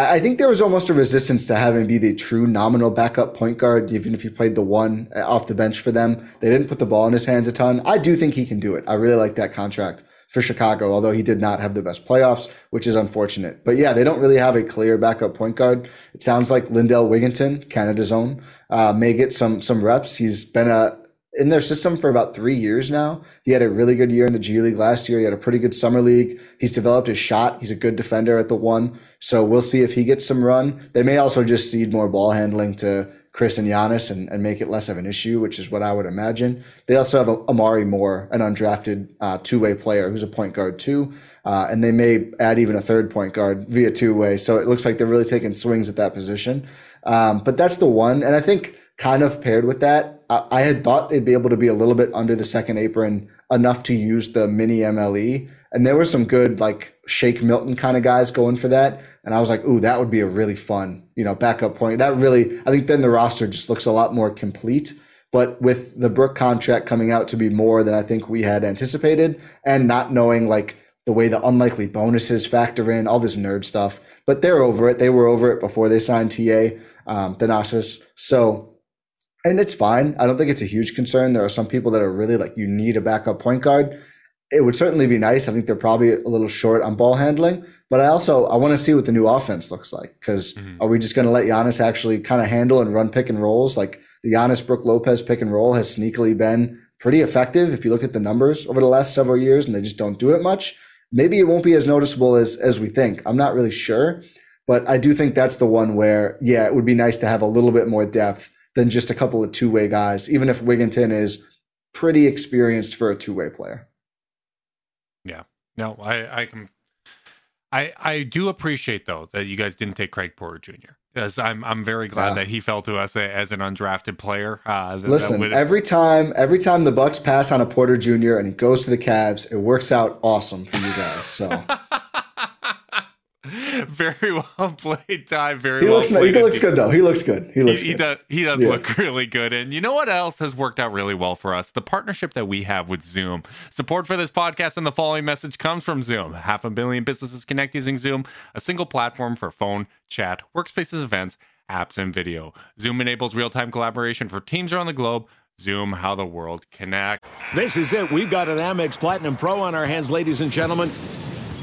I think there was almost a resistance to having be the true nominal backup point guard, even if he played the one uh, off the bench for them. They didn't put the ball in his hands a ton. I do think he can do it. I really like that contract for Chicago, although he did not have the best playoffs, which is unfortunate. But yeah, they don't really have a clear backup point guard. It sounds like Lindell Wigginton, Canada's own, uh, may get some some reps. He's been a in their system for about three years now. He had a really good year in the G League last year. He had a pretty good summer league. He's developed his shot. He's a good defender at the one. So we'll see if he gets some run. They may also just cede more ball handling to Khris and Giannis and, and make it less of an issue, which is what I would imagine. They also have Omari Moore, an undrafted uh, two way player who's a point guard too. Uh, and they may add even a third point guard via two way. So it looks like they're really taking swings at that position. Um, but that's the one. And I think kind of paired with that, I, I had thought they'd be able to be a little bit under the second apron enough to use the mini MLE. And there were some good like Shake Milton kind of guys going for that. And I was like, ooh, that would be a really fun, you know, backup point. That really, I think then the roster just looks a lot more complete. But with the Brook contract coming out to be more than I think we had anticipated, and not knowing like the way the unlikely bonuses factor in, all this nerd stuff. But they're over it. They were over it before they signed TA, um, Thanasis. So, and it's fine. I don't think it's a huge concern. There are some people that are really like, you need a backup point guard. It would certainly be nice. I think they're probably a little short on ball handling, but I also I want to see what the new offense looks like. Because mm-hmm. are we just going to let Giannis actually kind of handle and run pick and rolls? Like the Giannis Brook Lopez pick and roll has sneakily been pretty effective if you look at the numbers over the last several years, and they just don't do it much. Maybe it won't be as noticeable as as we think. I'm not really sure, but I do think that's the one where yeah, it would be nice to have a little bit more depth than just a couple of two way guys, even if Wigginton is pretty experienced for a two way player. Yeah. No, I I can I I do appreciate though that you guys didn't take Craig Porter Jr. Because I'm I'm very glad Yeah. that he fell to us a- as an undrafted player. Uh, that- that Listen, would- every time every time the Bucks pass on a Porter Jr. and he goes to the Cavs, it works out awesome for you guys. So very well played, Ti. Very he well looks he looks good though. He looks good. He He, looks he good. does. He does Yeah. look really good. And you know what else has worked out really well for us? The partnership that we have with Zoom. Support for this podcast and the following message comes from Zoom. Half a billion businesses connect using Zoom, a single platform for phone, chat, workspaces, events, apps, and video. Zoom enables real-time collaboration for teams around the globe. Zoom, how the world connects. This is it. We've got an Amex Platinum Pro on our hands, ladies and gentlemen.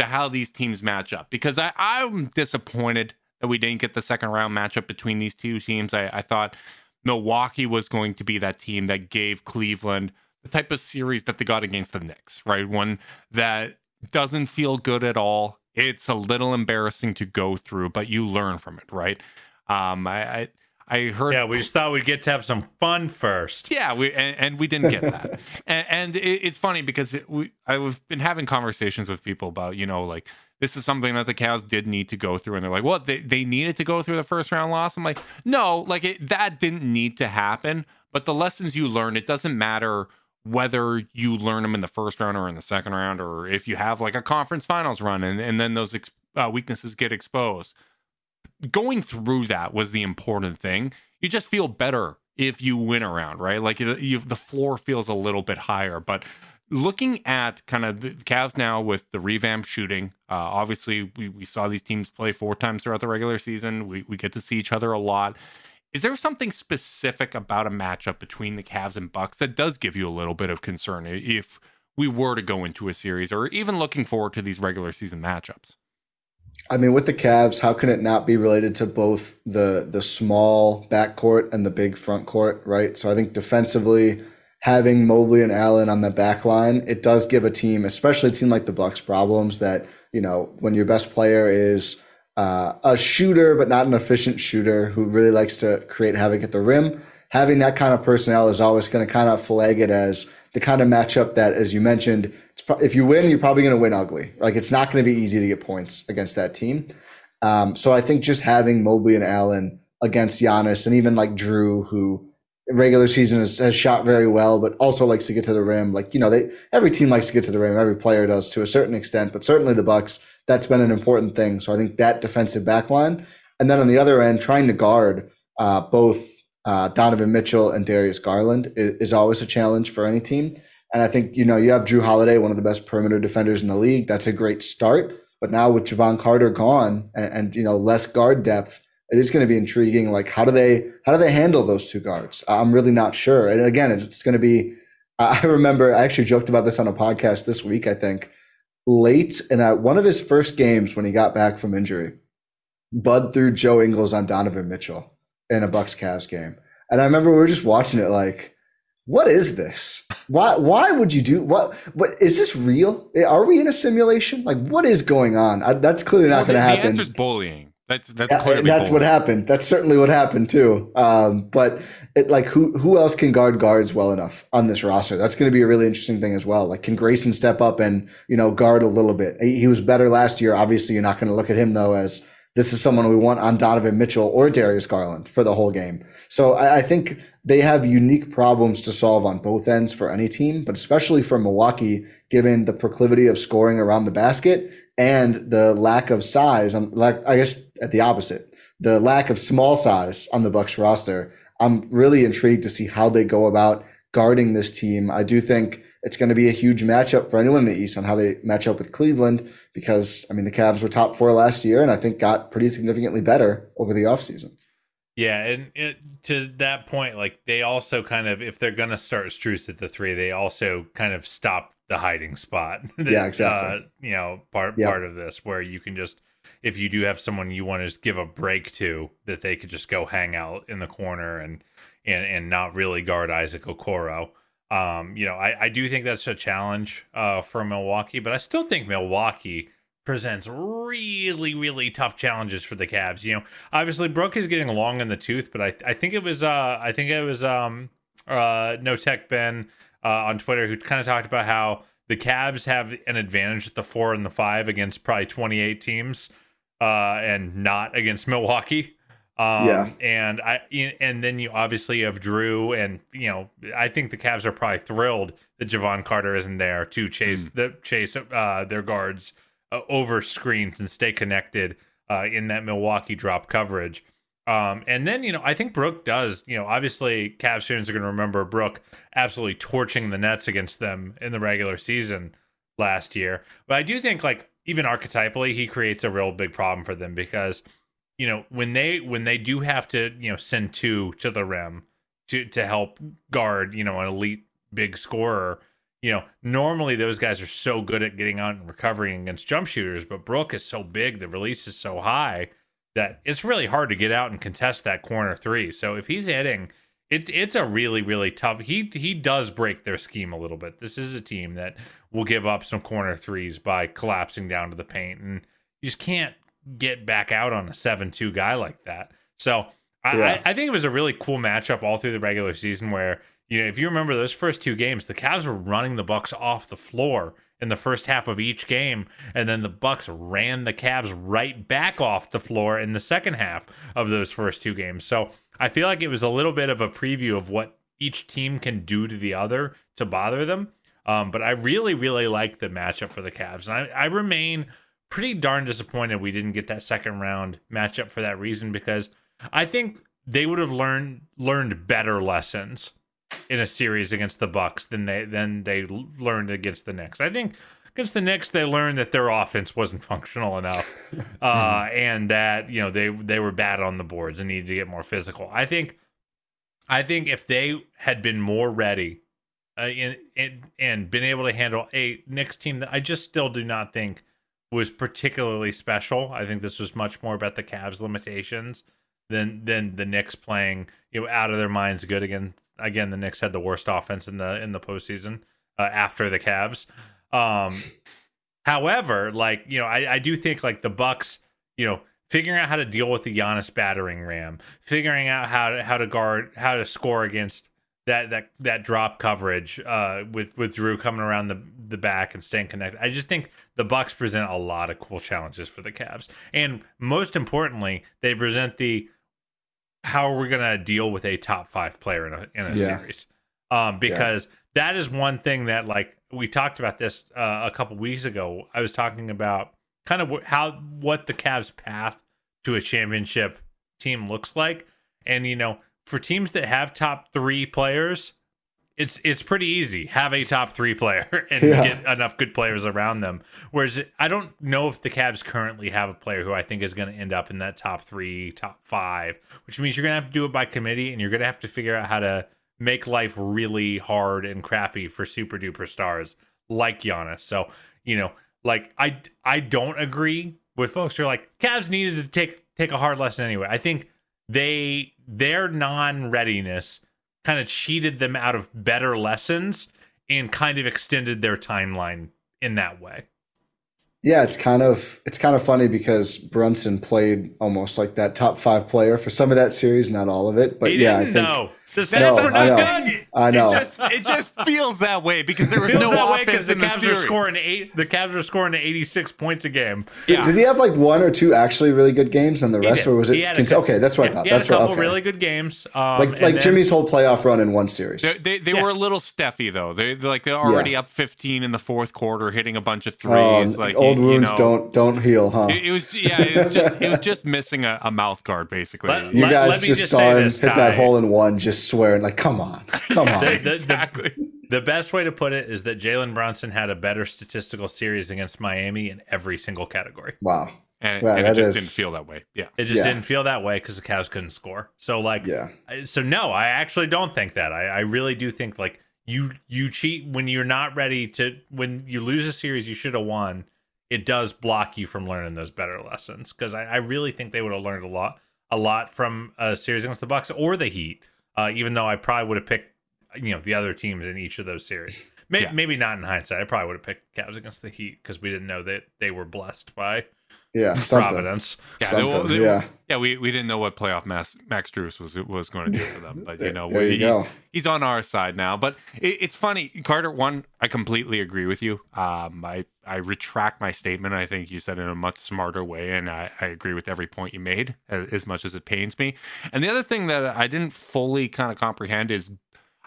to how these teams match up because I, I'm disappointed that we didn't get the second round matchup between these two teams. I, I thought Milwaukee was going to be that team that gave Cleveland the type of series that they got against the Knicks, right? One that doesn't feel good at all. It's a little embarrassing to go through, but you learn from it, right? Um, I, I I heard. Yeah, we just thought we'd get to have some fun first. Yeah, we and, and we didn't get that. and, and it, it's funny because it, we I've been having conversations with people about you know like this is something that the Cavs did need to go through, and they're like, "What? They they needed to go through the first round loss?" I'm like, "No, like it, that didn't need to happen." But the lessons you learn, it doesn't matter whether you learn them in the first round or in the second round, or if you have like a conference finals run and, and then those ex- uh, weaknesses get exposed going through that was the important thing. You just feel better if you win around, right? Like you, the floor feels a little bit higher. But looking at kind of the Cavs now with the revamp shooting, uh, obviously we, we saw these teams play four times throughout the regular season. We, we get to see each other a lot. Is there something specific about a matchup between the Cavs and Bucks that does give you a little bit of concern if we were to go into a series or even looking forward to these regular season matchups? I mean, with the Cavs, how can it not be related to both the the small backcourt and the big front court, right? So I think defensively, having Mobley and Allen on the back line, it does give a team, especially a team like the Bucks, problems that you know when your best player is uh, a shooter but not an efficient shooter who really likes to create havoc at the rim. Having that kind of personnel is always going to kind of flag it as the kind of matchup that, as you mentioned, if you win, you're probably going to win ugly. Like it's not going to be easy to get points against that team. Um, so I think just having Mobley and Allen against Giannis and even like Jrue, who regular season has, has, shot very well, but also likes to get to the rim. Like you know, they every team likes to get to the rim. Every player does to a certain extent, but certainly the Bucks. That's been an important thing. So I think that defensive backline, and then on the other end, trying to guard uh, both uh, Donovan Mitchell and Darius Garland is, is always a challenge for any team. And I think, you know, you have Jrue Holiday, one of the best perimeter defenders in the league. That's a great start. But now with Jevon Carter gone and, and you know, less guard depth, it is going to be intriguing. Like, how do they how do they handle those two guards? I'm really not sure. And again, it's going to be. I remember I actually joked about this on a podcast this week. I think late in a, one of his first games when he got back from injury, Bud threw Joe Ingles on Donovan Mitchell in a Bucks Cavs game, and I remember we were just watching it like what is this? Why why would you do what what is this real? Are we in a simulation? Like what is going on? I, that's clearly not well, going to happen. The answer is bullying. That's that's clearly that's bullying. what happened. That's certainly what happened too. Um, but it, like who who else can guard guards well enough on this roster? That's going to be a really interesting thing as well. Like can Grayson step up and you know guard a little bit? He, he was better last year. Obviously, you're not going to look at him though as this is someone we want on Donovan Mitchell or Darius Garland for the whole game. So I, I think they have unique problems to solve on both ends for any team, but especially for Milwaukee, given the proclivity of scoring around the basket and the lack of size. On, I guess at the opposite, the lack of small size on the Bucks roster. I'm really intrigued to see how they go about guarding this team. I do think it's going to be a huge matchup for anyone in the East on how they match up with Cleveland because, I mean, the Cavs were top four last year and I think got pretty significantly better over the offseason. Yeah, and it, to that point, like they also kind of, if they're gonna start Strus at the three, they also kind of stop the hiding spot. that, yeah, exactly. Uh, you know, part part of this where you can just, if you do have someone you want to just give a break to, that they could just go hang out in the corner and and and not really guard Isaac Okoro. Um, you know, I I do think that's a challenge uh for Milwaukee, but I still think Milwaukee presents really, really tough challenges for the Cavs. You know, obviously Brook is getting long in the tooth, but I, I think it was, uh, I think it was, um, uh, No Tech Ben, uh, on Twitter who kind of talked about how the Cavs have an advantage at the four and the five against probably 28 teams, uh, and not against Milwaukee. Um, yeah. And I, and then you obviously have Jrue and you know, I think the Cavs are probably thrilled that Jevon Carter isn't there to chase mm. the chase uh, their guards uh, over screens and stay connected uh, in that Milwaukee drop coverage. Um, and then, you know, I think Brook does, you know, obviously Cavs fans are going to remember Brook absolutely torching the Nets against them in the regular season last year. But I do think like even archetypally, he creates a real big problem for them because, you know, when they, when they do have to, you know, send two to the rim to, to help guard, you know, an elite big scorer, you know, normally those guys are so good at getting out and recovering against jump shooters, but Brook is so big, the release is so high that it's really hard to get out and contest that corner three. So if he's hitting it, it's a really really tough. He he does break their scheme a little bit. This is a team that will give up some corner threes by collapsing down to the paint, and you just can't get back out on a seven-two guy like that. So I, Yeah. I, I think it was a really cool matchup all through the regular season. Where you know if you remember those first two games, the Cavs were running the Bucks off the floor in the first half of each game, and then the Bucks ran the Cavs right back off the floor in the second half of those first two games. So I feel like it was a little bit of a preview of what each team can do to the other to bother them. Um, but I really, really like the matchup for the Cavs, and I, I remain pretty darn disappointed we didn't get that second round matchup for that reason because I think they would have learned learned better lessons in a series against the Bucks than they than they learned against the Knicks. I think against the Knicks they learned that their offense wasn't functional enough, uh, and that you know they they were bad on the boards and needed to get more physical. I think I think if they had been more ready uh, in, in, and been able to handle a Knicks team that I just still do not think was particularly special. I think this was much more about the Cavs' limitations than than the Knicks playing you know out of their minds good again. Again, the Knicks had the worst offense in the in the postseason uh, after the Cavs. Um, however, like you know, I, I do think like the Bucks, you know, figuring out how to deal with the Giannis battering ram, figuring out how to how to guard how to score against that that that drop coverage uh, with with Jrue coming around the the back and staying connected. I just think the Bucks present a lot of cool challenges for the Cavs, and most importantly, they present the how are we going to deal with a top five player in a in a Yeah. series? Um, because that is one thing that like we talked about this uh, a couple weeks ago. I was talking about kind of how what the Cavs' path to a championship team looks like, and you know, for teams that have top three players, it's it's pretty easy. Have a top three player and Yeah. get enough good players around them. Whereas I don't know if the Cavs currently have a player who I think is going to end up in that top three, top five, which means you're going to have to do it by committee, and you're going to have to figure out how to make life really hard and crappy for super duper stars like Giannis. So you know, like I I don't agree with folks who are like Cavs needed to take take a hard lesson anyway. I think they their non readiness kind of cheated them out of better lessons and kind of extended their timeline in that way. Yeah, it's kind of it's kind of funny because Brunson played almost like that top five player for some of that series, not all of it. But he yeah, I think know. The No, stats were I know. good. I know. It just it just feels that way because there was Feels no that way because the the Cavs are scoring eight. The Cavs are scoring 86 points a game. Did, did he have like one or two actually really good games, and the rest, or was it? He had a okay, that's what I thought. He had That's a what. couple Okay. really good games. Um, like like then- Jimmy's whole playoff run in one series. They they, they Yeah. were a little Steffi though. They they're like they're already up 15 in the fourth quarter, hitting a bunch of threes. Oh, like old you, you wounds know, don't don't heal, huh? It, it was yeah, it was just it was just missing a, a mouth guard basically. Let- you guys just just saw him hit that hole in one, just swearing like, "Come on, come on." The- the- exactly. The best way to put it is that Jalen Brunson had a better statistical series against Miami in every single category. wow. and, Wow, and it just is- didn't feel that way. Yeah. It just Yeah. didn't feel that way because the Cavs couldn't score. So like, Yeah. So no, I actually don't think that. I, I really do think like you you cheat when you're not ready to when you lose a series you should have won. It does block you from learning those better lessons because I, I really think they would have learned a lot a lot from a series against the Bucks or the Heat. Uh, even though I probably would have picked you know the other teams in each of those series. Maybe, Yeah. maybe not in hindsight. I probably would have picked Cavs against the Heat because we didn't know that they were blessed by Yeah, something. Providence. Yeah, they- Something, they- yeah. yeah. We, we didn't know what playoff Max Max Strus was was going to do for them, but you know There you he's, go. he's on our side now. But it, it's funny, Carter. One, I completely agree with you. Um, I I retract my statement. I think you said it in a much smarter way, and I, I agree with every point you made, as, as much as it pains me. And the other thing that I didn't fully kind of comprehend is,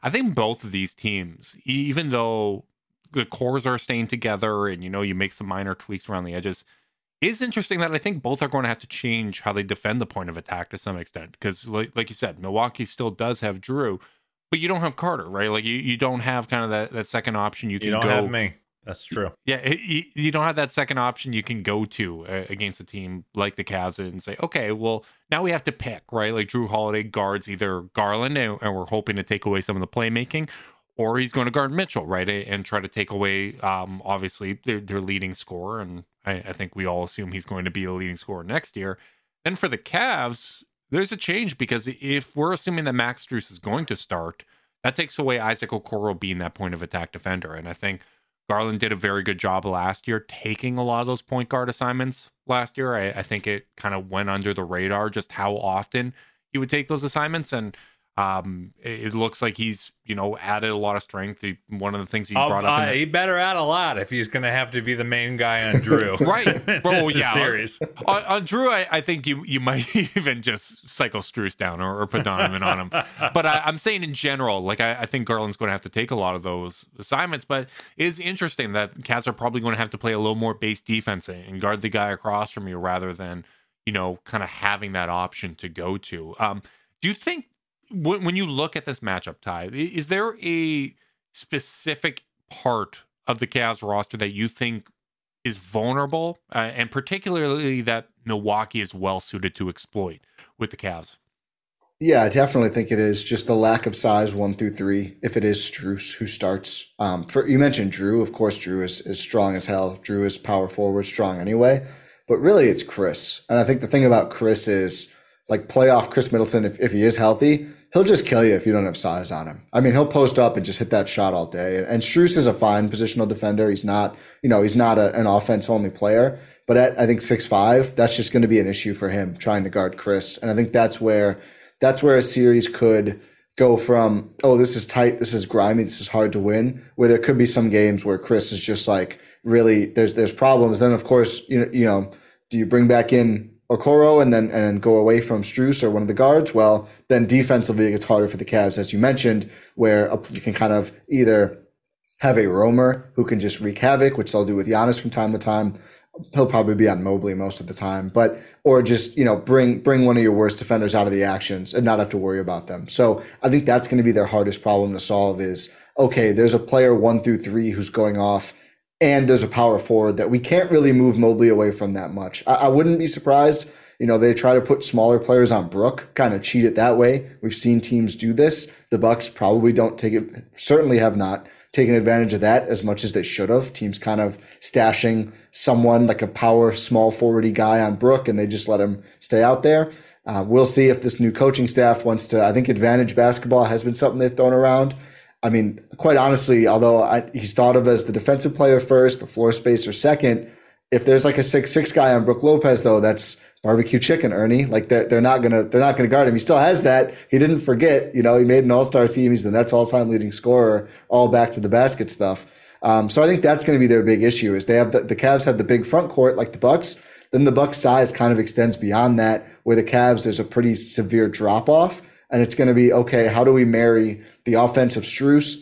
I think both of these teams, even though the cores are staying together, and you know you make some minor tweaks around the edges it's interesting that I think both are going to have to change how they defend the point of attack to some extent. Because, like, like you said, Milwaukee still does have Jrue, but you don't have Carter, right? Like, you, you don't have kind of that, that second option you can You don't go. have me. That's true. Yeah, you, don't have that second option you can go to uh, against a team like the Cavs and say, okay, well, now we have to pick, right? Like Jrue Holiday guards either Garland, and, we're hoping to take away some of the playmaking, or he's going to guard Mitchell, right? And try to take away, um, obviously, their, their leading scorer. And I, I think we all assume he's going to be the leading scorer next year. Then for the Cavs, there's a change because if we're assuming that Max Strus is going to start, that takes away Isaac Okoro being that point of attack defender. And I think Garland did a very good job last year taking a lot of those point guard assignments last year. I, I think it kind of went under the radar just how often he would take those assignments. And um, it, it looks like he's you know added a lot of strength. He, one of the things he Oh, brought up, uh, the- he better add a lot if he's going to have to be the main guy on Jrue. Right. Bro, yeah. Series. on, on Jrue, I, I think you you might even just cycle Strus down or, or put Donovan on him. But I, I'm saying in general, like I, I think Garland's going to have to take a lot of those assignments. But it is interesting that Cavs are probably going to have to play a little more base defense and guard the guy across from you rather than you know kind of having that option to go to. Um, do you think when, when you look at this matchup, Ti, is there a specific part of the Cavs roster that you think is vulnerable, uh, and particularly that Milwaukee is well suited to exploit with the Cavs. Yeah, I definitely think it is just the lack of size one through three. If it is Strus who starts, um, for you mentioned Jrue. Of course, Jrue is is strong as hell. Jrue is power forward, strong anyway. But really, it's Khris. And I think the thing about Khris is like playoff Khris Middleton. If if he is healthy, he'll just kill you if you don't have size on him. I mean, he'll post up and just hit that shot all day. And Strus is a fine positional defender. He's not, you know, he's not a, an offense only player. But at I think six five, that's just going to be an issue for him trying to guard Khris. And I think that's where that's where a series could go from oh this is tight this is grimy this is hard to win where there could be some games where Khris is just like really there's there's problems then of course you you know do you bring back in Okoro and then and go away from Strus or one of the guards well then defensively it gets harder for the Cavs as you mentioned where uh, you can kind of either have a roamer who can just wreak havoc which they'll do with Giannis from time to time he'll probably be on Mobley most of the time, but or just you know bring bring one of your worst defenders out of the actions and not have to worry about them. So I think that's going to be their hardest problem to solve. Is okay, there's a player one through three who's going off, and there's a power forward that we can't really move Mobley away from that much. I, I wouldn't be surprised. You know, they try to put smaller players on Brook, kind of cheat it that way. We've seen teams do this. The Bucks probably don't take it, certainly have not taken advantage of that as much as they should have. Teams kind of stashing someone like a power small forwardy guy on Brook, and they just let him stay out there. Uh, we'll see if this new coaching staff wants to. I think advantage basketball has been something they've thrown around. I mean, quite honestly, although I, he's thought of as the defensive player first, the floor spacer second, if there's like a six six guy on Brook Lopez though, that's barbecue chicken, Ernie. Like they're they're not gonna they're not gonna guard him. He still has that. He didn't forget. You know, he made an All Star team. He's the Nets all time leading scorer. All back to the basket stuff. Um, so I think that's going to be their big issue. Is they have the, the Cavs have the big front court like the Bucks. Then the Bucks size kind of extends beyond that. Where the Cavs there's a pretty severe drop off, and it's going to be okay. How do we marry the offensive Strus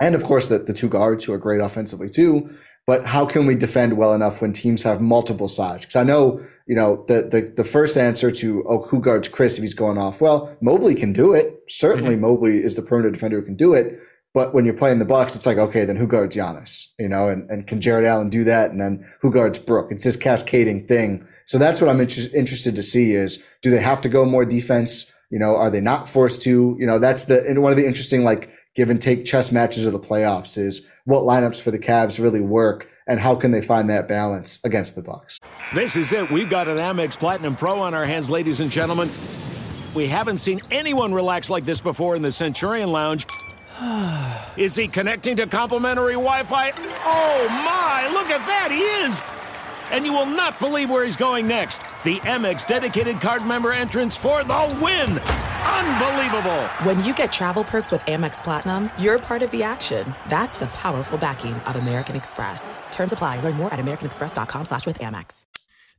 and of course the, the two guards who are great offensively too. But how can we defend well enough when teams have multiple sides? Because I know, you know, the, the the first answer to oh who guards Khris if he's going off? Well, Mobley can do it. Certainly, mm-hmm. Mobley is the perimeter defender who can do it. But when you're playing the Bucks, it's like okay, then who guards Giannis? You know, and, and can Jarrett Allen do that? And then who guards Brook? It's this cascading thing. So that's what I'm inter- interested to see is do they have to go more defense? You know, are they not forced to? You know, that's the and one of the interesting like give and take chess matches of the playoffs is what lineups for the Cavs really work and how can they find that balance against the Bucks. This is it. We've got an Amex Platinum Pro on our hands, ladies and gentlemen. We haven't seen anyone relax like this before in the Centurion Lounge. Is he connecting to complimentary Wi Fi? Oh my, look at that, he is! And you will not believe where he's going next. The Amex dedicated card member entrance for the win! Unbelievable! When you get travel perks with Amex Platinum, you're part of the action. That's the powerful backing of American Express. Terms apply. Learn more at americanexpress.com slash with Amex.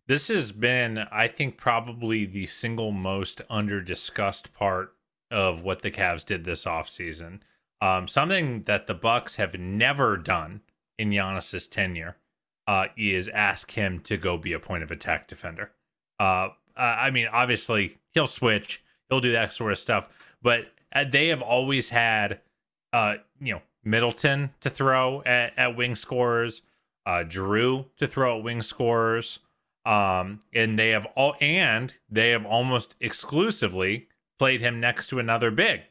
This has been, I think, probably the single most under discussed part of what the Cavs did this offseason. Um, something that the Bucks have never done in Giannis's tenure uh, is ask him to go be a point of attack defender. Uh, I mean, obviously he'll switch, he'll do that sort of stuff, but uh, they have always had, uh, you know, Middleton to throw at, at wing scorers, uh, Jrue to throw at wing scorers. Um and they have all and they have almost exclusively played him next to another big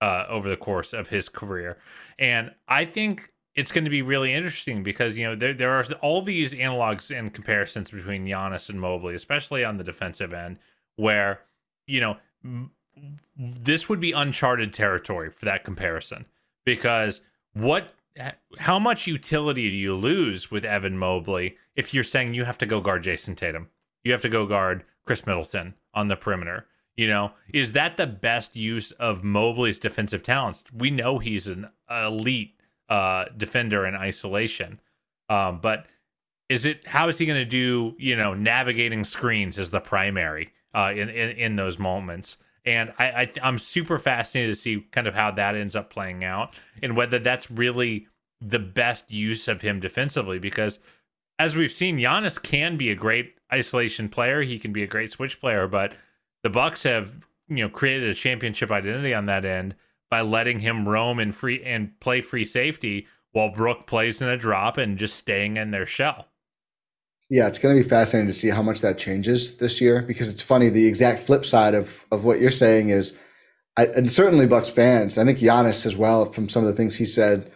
uh over the course of his career. And i think it's going to be really interesting because you know there there are all these analogs and comparisons between Giannis and Mobley especially on the defensive end where you know, this would be uncharted territory for that comparison because what how much utility do you lose with Evan Mobley if you're saying you have to go guard Jayson Tatum? You have to go guard Khris Middleton on the perimeter. You know, is that the best use of Mobley's defensive talents? We know he's an elite uh, defender in isolation, um, but is it how is he going to do? You know, navigating screens as the primary uh, in, in in those moments. And I, I I'm super fascinated to see kind of how that ends up playing out and whether that's really the best use of him defensively because as we've seen, Giannis can be a great isolation player. He can be a great switch player, but the Bucks have you know created a championship identity on that end by letting him roam and free and play free safety while Brook plays in a drop and just staying in their shell. Yeah, it's going to be fascinating to see how much that changes this year because it's funny. The exact flip side of of what you're saying is, I, and certainly Bucks fans, I think Giannis as well, from some of the things he said,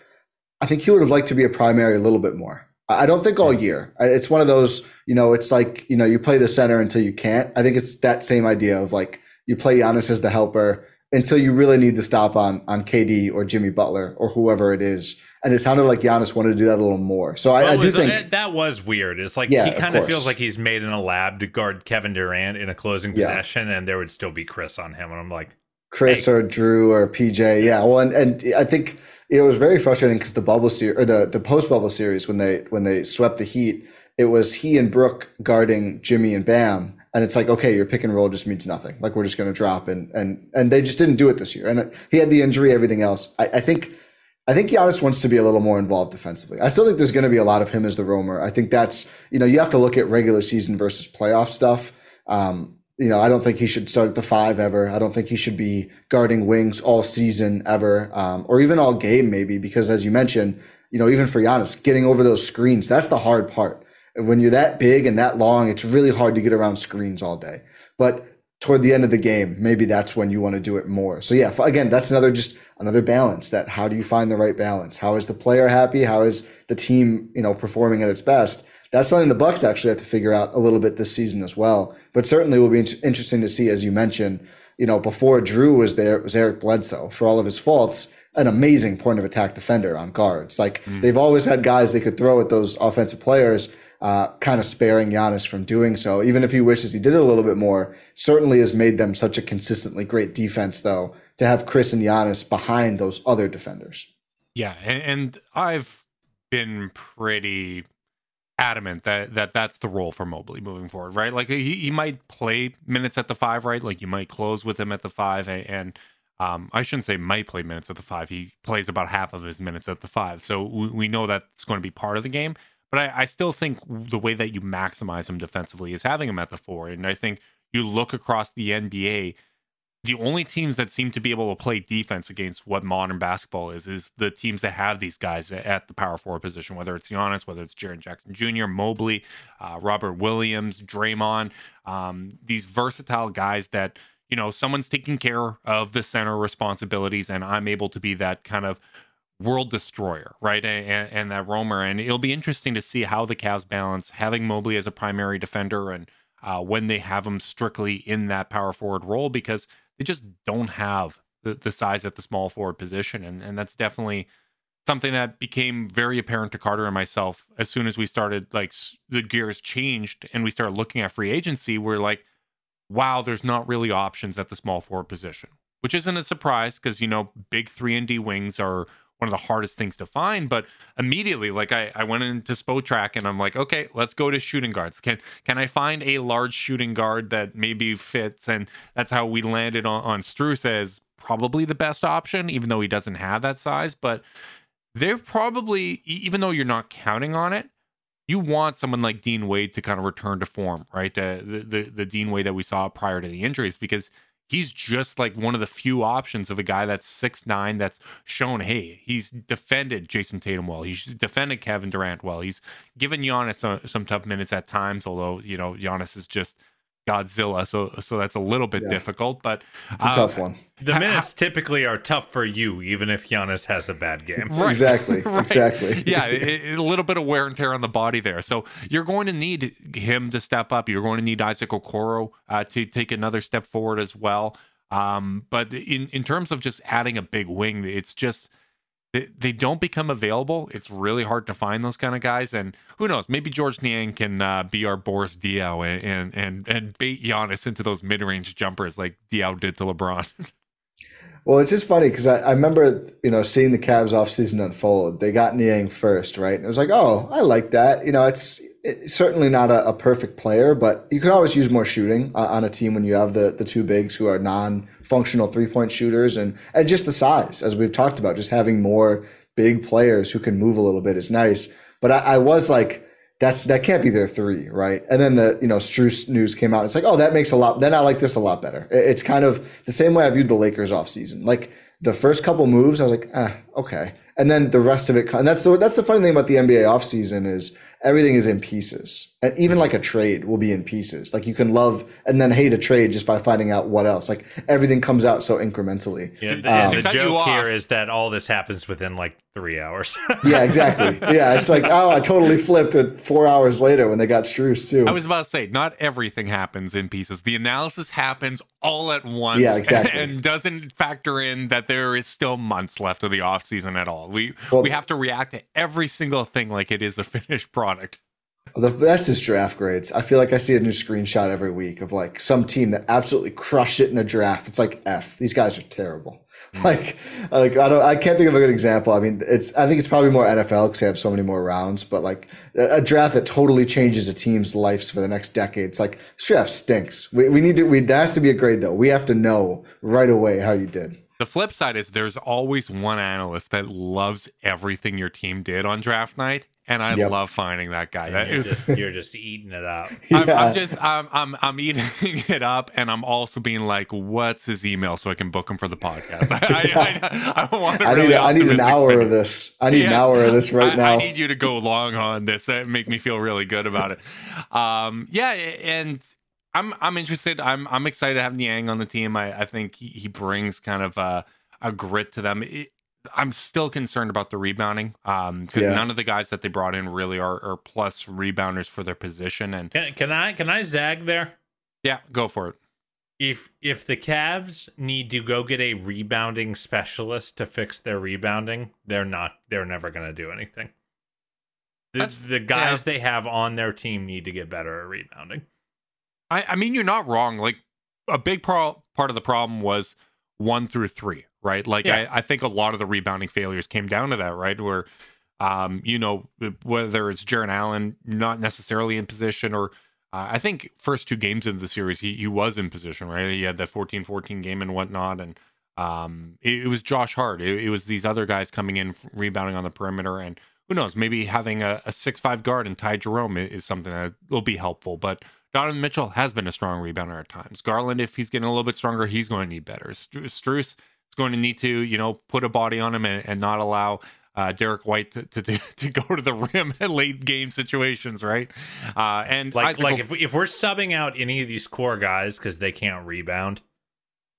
I think he would have liked to be a primary a little bit more. I don't think all year. It's one of those, you know, it's like, you know, you play the center until you can't. I think it's that same idea of like you play Giannis as the helper until you really need to stop on on KD or Jimmy Butler or whoever it is. And it sounded like Giannis wanted to do that a little more. So I, well, I do was, think eh, that was weird. It's like yeah, he kind of feels like he's made in a lab to guard Kevin Durant in a closing yeah. possession, and there would still be Khris on him. And I'm like, Khris hey. or Jrue or PJ. Yeah. Well, and, and I think it was very frustrating because the bubble series or the, the post bubble series when they when they swept the Heat, it was he and Brook guarding Jimmy and Bam and it's like okay your pick and roll just means nothing like we're just going to drop and and and they just didn't do it this year and he had the injury everything else i, I think I think Giannis wants to be a little more involved defensively. I still think there's going to be a lot of him as the roamer. I think that's you know you have to look at regular season versus playoff stuff. Um, you know, I don't think he should start the five ever. I don't think he should be guarding wings all season ever, um, or even all game maybe, because as you mentioned, you know, even for Giannis, getting over those screens, that's the hard part when you're that big and that long, it's really hard to get around screens all day. But toward the end of the game, maybe that's when you want to do it more. So yeah, again, that's another just another balance. That how do you find the right balance? How is the player happy? How is the team, you know, performing at its best? That's something the Bucks actually have to figure out a little bit this season as well. But certainly will be interesting to see, as you mentioned. You know, before Jrue was there, it was Eric Bledsoe for all of his faults an amazing point of attack defender on guards. Like mm. they've always had guys they could throw at those offensive players uh, kind of sparing Giannis from doing so. Even if he wishes he did it a little bit more, certainly has made them such a consistently great defense, though, to have Khris and Giannis behind those other defenders. Yeah, and, and I've been pretty adamant that, that that's the role for Mobley moving forward, right? Like he, he might play minutes at the five, right? Like you might close with him at the five, and, and um, I shouldn't say might play minutes at the five. He plays about half of his minutes at the five, so we, we know that's going to be part of the game. But I, I still think the way that you maximize him defensively is having him at the four. And I think you look across the NBA, the only teams that seem to be able to play defense against what modern basketball is is the teams that have these guys at the power forward position, whether it's Giannis, whether it's Jaren Jackson Jr., Mobley, uh, Robert Williams, Draymond, um, these versatile guys that you know someone's taking care of the center responsibilities, and I'm able to be that kind of world destroyer, right? And, and, that roamer. And it'll be interesting to see how the Cavs balance having Mobley as a primary defender and uh, when they have him strictly in that power forward role because they just don't have the, the size at the small forward position. And, and that's definitely something that became very apparent to Carter and myself as soon as we started, like, the gears changed and we started looking at free agency. We're like, wow, there's not really options at the small forward position, which isn't a surprise because, you know, big 3 and D wings are one of the hardest things to find. But immediately, like I, I went into Spotrac and I'm like, okay, let's go to shooting guards. Can can I find a large shooting guard that maybe fits? And that's how we landed on, on as probably the best option, even though he doesn't have that size. But they're probably, even though you're not counting on it, you want someone like Dean Wade to kind of return to form, right? The the, the Dean Wade that we saw prior to the injuries, because he's just like one of the few options of a guy that's six nine that's shown hey he's defended Jayson Tatum well. He's defended Kevin Durant well. He's given Giannis some, some tough minutes at times although you know Giannis is just Godzilla, so so that's a little bit Yeah. difficult. But It's a uh, tough one. The Ha- minutes typically are tough for you, even if Giannis has a bad game. Right. Exactly. Right. Exactly. yeah, it, it- a little bit of wear and tear on the body there. So you're going to need him to step up. You're going to need Isaac Okoro uh, to take another step forward as well. Um, but in in terms of just adding a big wing, it's just they, they don't become available. It's really hard to find those kind of guys. And who knows? Maybe Georges Niang can uh, be our Boris Diaw and, and and and bait Giannis into those mid range jumpers like Diaw did to LeBron. Well, it's just funny because I, I remember, you know, seeing the Cavs offseason unfold. They got Niang first, right? And it was like, oh, I like that. You know, it's, certainly not a, a perfect player, but you can always use more shooting uh, on a team when you have the, the two bigs who are non-functional three-point shooters and, and just the size, as we've talked about, just having more big players who can move a little bit is nice. But I, I was like, that's that can't be their three, right? And then the you know Strus news came out. It's like, oh, that makes a lot. Then I like this a lot better. It's kind of the same way I viewed the Lakers off season. Like the first couple moves, I was like, ah, okay. And then the rest of it, and that's the that's the funny thing about the NBA off season is everything is in pieces, and even like a trade will be in pieces. Like you can love and then hate a trade just by finding out what else. Like everything comes out so incrementally. Yeah, the, Um, the joke here is that all this happens within like three hours. Yeah, exactly. Yeah, it's like, oh, I totally flipped it four hours later when they got Strus too. I was about to say, not everything happens in pieces. The analysis happens all at once Yeah, exactly. and doesn't factor in that there is still months left of the off season at all. We Well- we have to react to every single thing like it is a finished product. The best is draft grades. I feel like I see a new screenshot every week of like some team that absolutely crushed it in a draft. It's like F. These guys are terrible. Hmm. Like, like I don't. I can't think of a good example. I mean, it's. I think it's probably more NFL because they have so many more rounds. But like a, a draft that totally changes a team's lives for the next decade. It's like this draft stinks. We, we need to. We that has to be a grade though. We have to know right away how you did. The flip side is there's always one analyst that loves everything your team did on draft night, and I Yep. love finding that guy. That- you're, just, you're just eating it up. I'm, Yeah. I'm just I'm, I'm I'm eating it up, and I'm also being like, "What's his email so I can book him for the podcast?" I, I, I, I want to I really need. I need an hour spin. of this. I need an hour of this right I, now. I need you to go long on this and make me feel really good about it. Um, yeah, and I'm I'm interested. I'm I'm excited to have Niang on the team. I, I think he, he brings kind of a, a grit to them. It, I'm still concerned about the rebounding um, because Yeah. none of the guys that they brought in really are, are plus rebounders for their position. And Can, can I can I zag there? yeah, go for it. If if the Cavs need to go get a rebounding specialist to fix their rebounding, they're not. They're never going to do anything. The, the guys they have on their team need to get better at rebounding. I, I mean, you're not wrong. Like a big pro- part of the problem was one through three, right? Like Yeah. I, I think a lot of the rebounding failures came down to that, right? Where, um, you know, whether it's Jarrett Allen not necessarily in position or uh, I think first two games of the series he, he was in position, right? He had that 14-14 game and whatnot, and um, it, it was Josh Hart. It, it was these other guys coming in rebounding on the perimeter, and who knows, maybe having a, a six-five guard and Ty Jerome is, is something that will be helpful, but. Donovan Mitchell has been a strong rebounder at times. Garland, if he's getting a little bit stronger, he's going to need better. Stru- Strus is going to need to, you know, put a body on him and, and not allow uh, Derrick White to, to, to go to the rim at late game situations, right? Uh, and Like Isaac like will- if we, if we're subbing out any of these core guys because they can't rebound,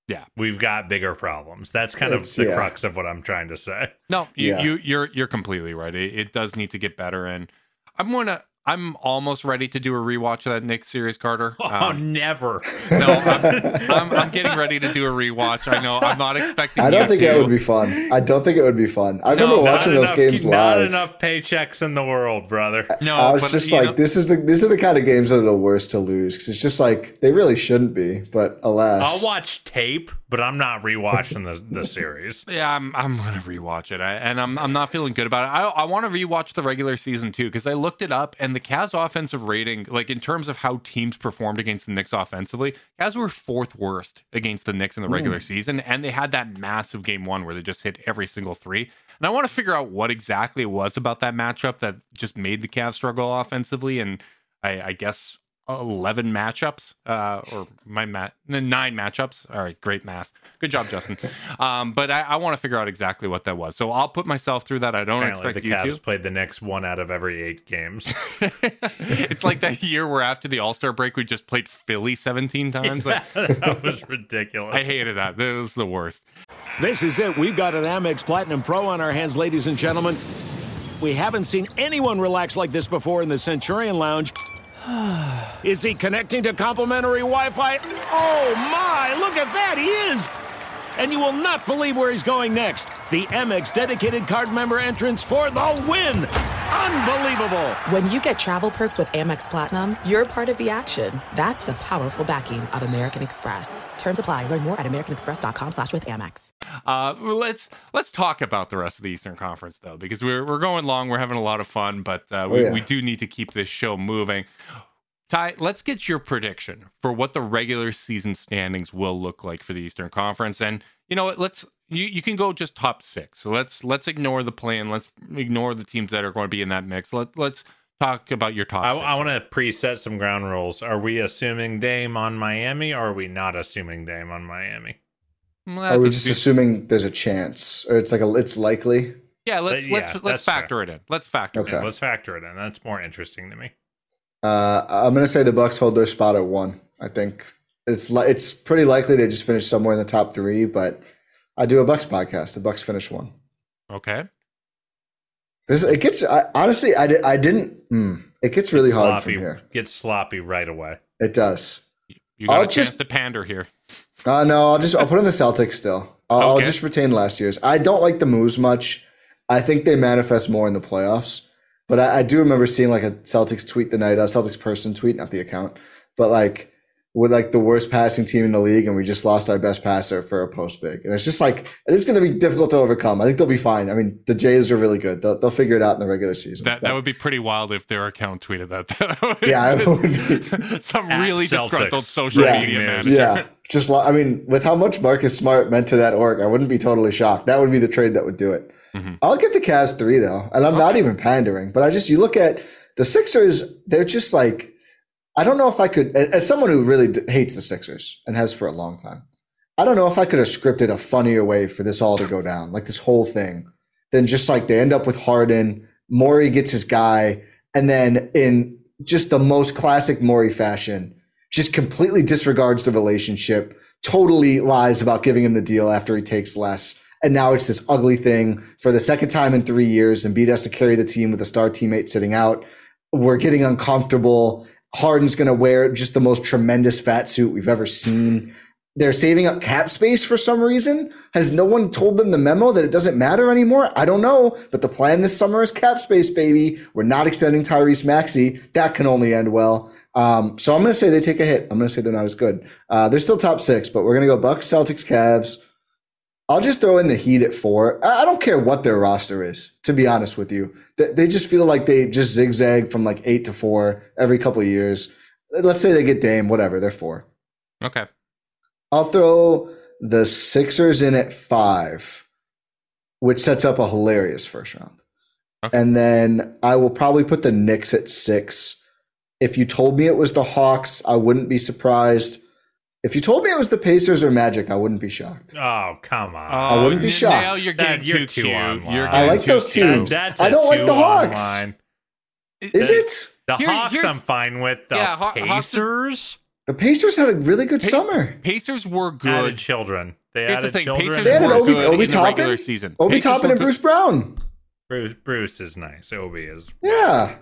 Yeah. we've got bigger problems. That's kind of the yeah. crux of what I'm trying to say. No, you, Yeah. you you're you're completely right. It, it does need to get better, and I'm gonna I'm almost ready to do a rewatch of that Knicks series, Carter. Oh, Um, never. no, I'm, I'm I'm getting ready to do a rewatch. I know I'm not expecting. I don't you think to. that would be fun. I don't think it would be fun. I remember No, not watching those enough, games Not live. Not enough paychecks in the world, brother. No, I was but, just like, know- this is the these are the kind of games that are the worst to lose because it's just like they really shouldn't be, but alas. I'll watch tape, but I'm not rewatching the, the series. Yeah, I'm I'm gonna rewatch it, I, and I'm I'm not feeling good about it. I I want to rewatch the regular season too because I looked it up, and the Cavs offensive rating, like in terms of how teams performed against the Knicks offensively, Cavs were fourth worst against the Knicks in the hmm. regular season, and they had that massive game one where they just hit every single three. And I want to figure out what exactly it was about that matchup that just made the Cavs struggle offensively, and I, I guess 11 matchups, uh, or my mat, nine matchups. All right, great math. Good job, Justin. Um, but I, I want to figure out exactly what that was. So I'll put myself through that. I don't Apparently, expect the you Cavs to. played the Knicks one out of every eight games. it's like that year where after the All Star break, we just played Philly 17 times. Like, that was ridiculous. I hated that. That was the worst. This is it. We've got an Amex Platinum Pro on our hands, ladies and gentlemen. We haven't seen anyone relax like this before in the Centurion Lounge. Is he connecting to complimentary Wi Fi? Oh my, look at that, he is! And you will not believe where he's going next. The Amex dedicated card member entrance for the win! Unbelievable! When you get travel perks with Amex Platinum, you're part of the action. That's the powerful backing of American Express. Terms apply. Learn more at americanexpress.com slash with Amex. Uh, let's let's talk about the rest of the Eastern Conference though, because we're we're going long. We're having a lot of fun, but uh, we, Oh, yeah. we do need to keep this show moving. Ti, let's get your prediction for what the regular season standings will look like for the Eastern Conference, and you know what? Let's you you can go just top six. So let's let's ignore the plan. Let's ignore the teams that are going to be in that mix. Let let's talk about your top. I, six. I want to preset some ground rules. Are we assuming Dame on Miami, or are we not assuming Dame on Miami? Well, Are we just do- assuming there's a chance, or it's like a it's likely? yeah, let's Yeah, let's let's that's fair. factor it in. Let's factor it in. Okay. Let's factor it in. That's more interesting to me. Uh, I'm gonna say the Bucks hold their spot at one. I think it's li- it's pretty likely they just finish somewhere in the top three, but I do a Bucks podcast. The Bucks finish one. Okay. This it gets I, honestly I, di- I didn't. Mm, it gets really hard sloppy, from here. Gets sloppy right away. It does. You got I'll a chance just- to pander here. Uh, no, I'll just I'll put in the Celtics still. I'll, I'll just retain last year's. I don't like the moves much. I think they manifest more in the playoffs. But I, I do remember seeing like a Celtics tweet the night of Celtics person tweet, not the account, but like with like the worst passing team in the league, and we just lost our best passer for a post big, and it's just like it is going to be difficult to overcome. I think they'll be fine. I mean, the Jays are really good. They'll, they'll figure it out in the regular season. That But- that would be pretty wild if their account tweeted that. That would Yeah, it just- would be. some really Celtics. disgruntled social Yeah. media News. manager. yeah, just li- I mean, with how much Marcus Smart meant to that org, I wouldn't be totally shocked. That would be the trade that would do it. Mhm. I'll give the Cavs three though, and I'm not even pandering, but I just you look at the Sixers, they're just like I don't know if I could, as someone who really d- hates the Sixers and has for a long time, I don't know if I could have scripted a funnier way for this all to go down, like this whole thing, than just like they end up with Harden, Maury gets his guy, and then in just the most classic Maury fashion, just completely disregards the relationship, totally lies about giving him the deal after he takes less. And now it's this ugly thing for the second time in three years. Embiid has to carry the team with a star teammate sitting out. We're getting uncomfortable. Harden's going to wear just the most tremendous fat suit we've ever seen. They're saving up cap space for some reason. Has no one told them the memo that it doesn't matter anymore? I don't know. But the plan this summer is cap space, baby. We're not extending Tyrese Maxey. That can only end well. Um, so I'm going to say they take a hit. I'm going to say they're not as good. Uh, they're still top six, but we're going to go Bucks, Celtics, Cavs. I'll just throw in the Heat at four. I don't care what their roster is, to be honest with you. They, they just feel like they just zigzag from like eight to four every couple of years. Let's say they get Dame, whatever, they're four. Okay. I'll throw the Sixers in at five, which sets up a hilarious first round. Okay. And then I will probably put the Knicks at six. If you told me it was the Hawks, I wouldn't be surprised. If you told me it was the Pacers or Magic, I wouldn't be shocked. Oh, come on. I wouldn't be shocked. Now you're That- getting you're too too cute. online. You're I like too those cute. teams. That's I a don't like the Hawks. online. Is That- it? The Here- Hawks, here's- I'm fine with. The Yeah, Haw- Pacers The Pacers had a really good Pa- summer. Pacers were added good. children. They Here's the added thing: children. Pacers They added were Obi- good Obi in the Toppin? regular season. Obi Pacers Toppin and good- Bruce Brown. Bruce, Bruce is nice. Obi is. Yeah.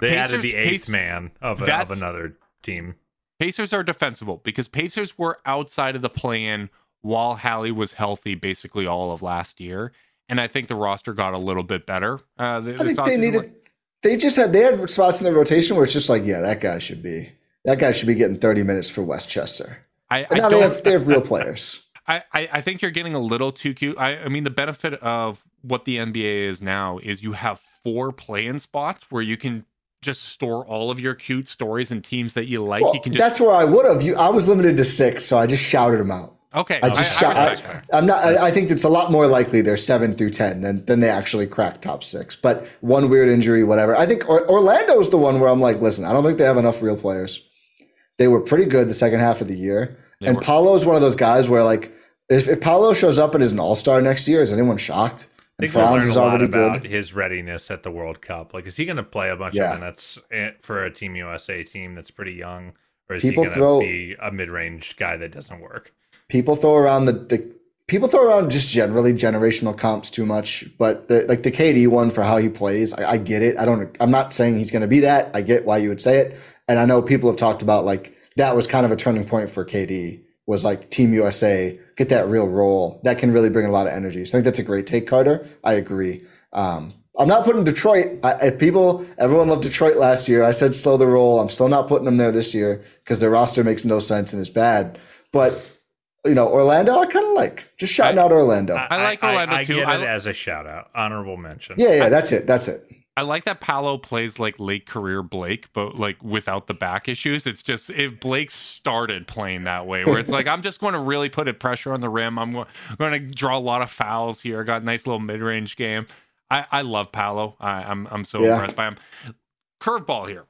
They added the eighth Pac- man of, a, of another team. Pacers are defensible because Pacers were outside of the plan while Hallie was healthy basically all of last year. And I think the roster got a little bit better. Uh, th- I think they needed. They just had they had spots in the rotation where it's just like, yeah, that guy should be that guy should be getting thirty minutes for Westchester. I, I now they don't- have they have real players. I, I I think you're getting a little too cute. I, I mean, the benefit of what the NBA is now is you have four play-in spots where you can just store all of your cute stories and teams that you like. Well, you can just that's where I would have. You, I was limited to six, so I just shouted them out. okay. I just I, shout. I. I'm not. I, I think it's a lot more likely they're seven through ten than than they actually crack top six. But one weird injury, whatever. I think or, Orlando's the one where I'm like, listen, I don't think they have enough real players. they were pretty good the second half of the year. They and were. Paolo is one of those guys where like if, if Paolo shows up and is an all star next year, is anyone shocked? I think we'll learn a lot about good. his readiness at the World Cup. Like, is he going to play a bunch Yeah. of minutes for a Team USA team that's pretty young, or is People he going to be a mid-range guy that doesn't work? People throw around the, the people throw around just generally generational comps too much, but the, like the KD one for how he plays, I, I get it. I don't. I'm not saying he's going to be that. I get why you would say it, and I know people have talked about like that was kind of a turning point for KD. Was like Team USA get that real role that can really bring a lot of energy. So I think that's a great take, Carter. I agree. Um, I'm not putting Detroit. I, if people, everyone loved Detroit last year. I said slow the roll. I'm still not putting them there this year because their roster makes no sense and is bad. But you know, Orlando, I kind of like just shouting out Orlando. I like Orlando I, too. get I it as a shout out, honorable mention. yeah, yeah, that's it. That's it. I like that Paolo plays like late career Blake, but like without the back issues. It's just if Blake started playing that way, where it's like I'm just going to really put a pressure on the rim. I'm go- going to draw a lot of fouls here. Got a nice little mid range game. I, I love Paolo. I, I'm I'm so Yeah. impressed by him. Curveball here.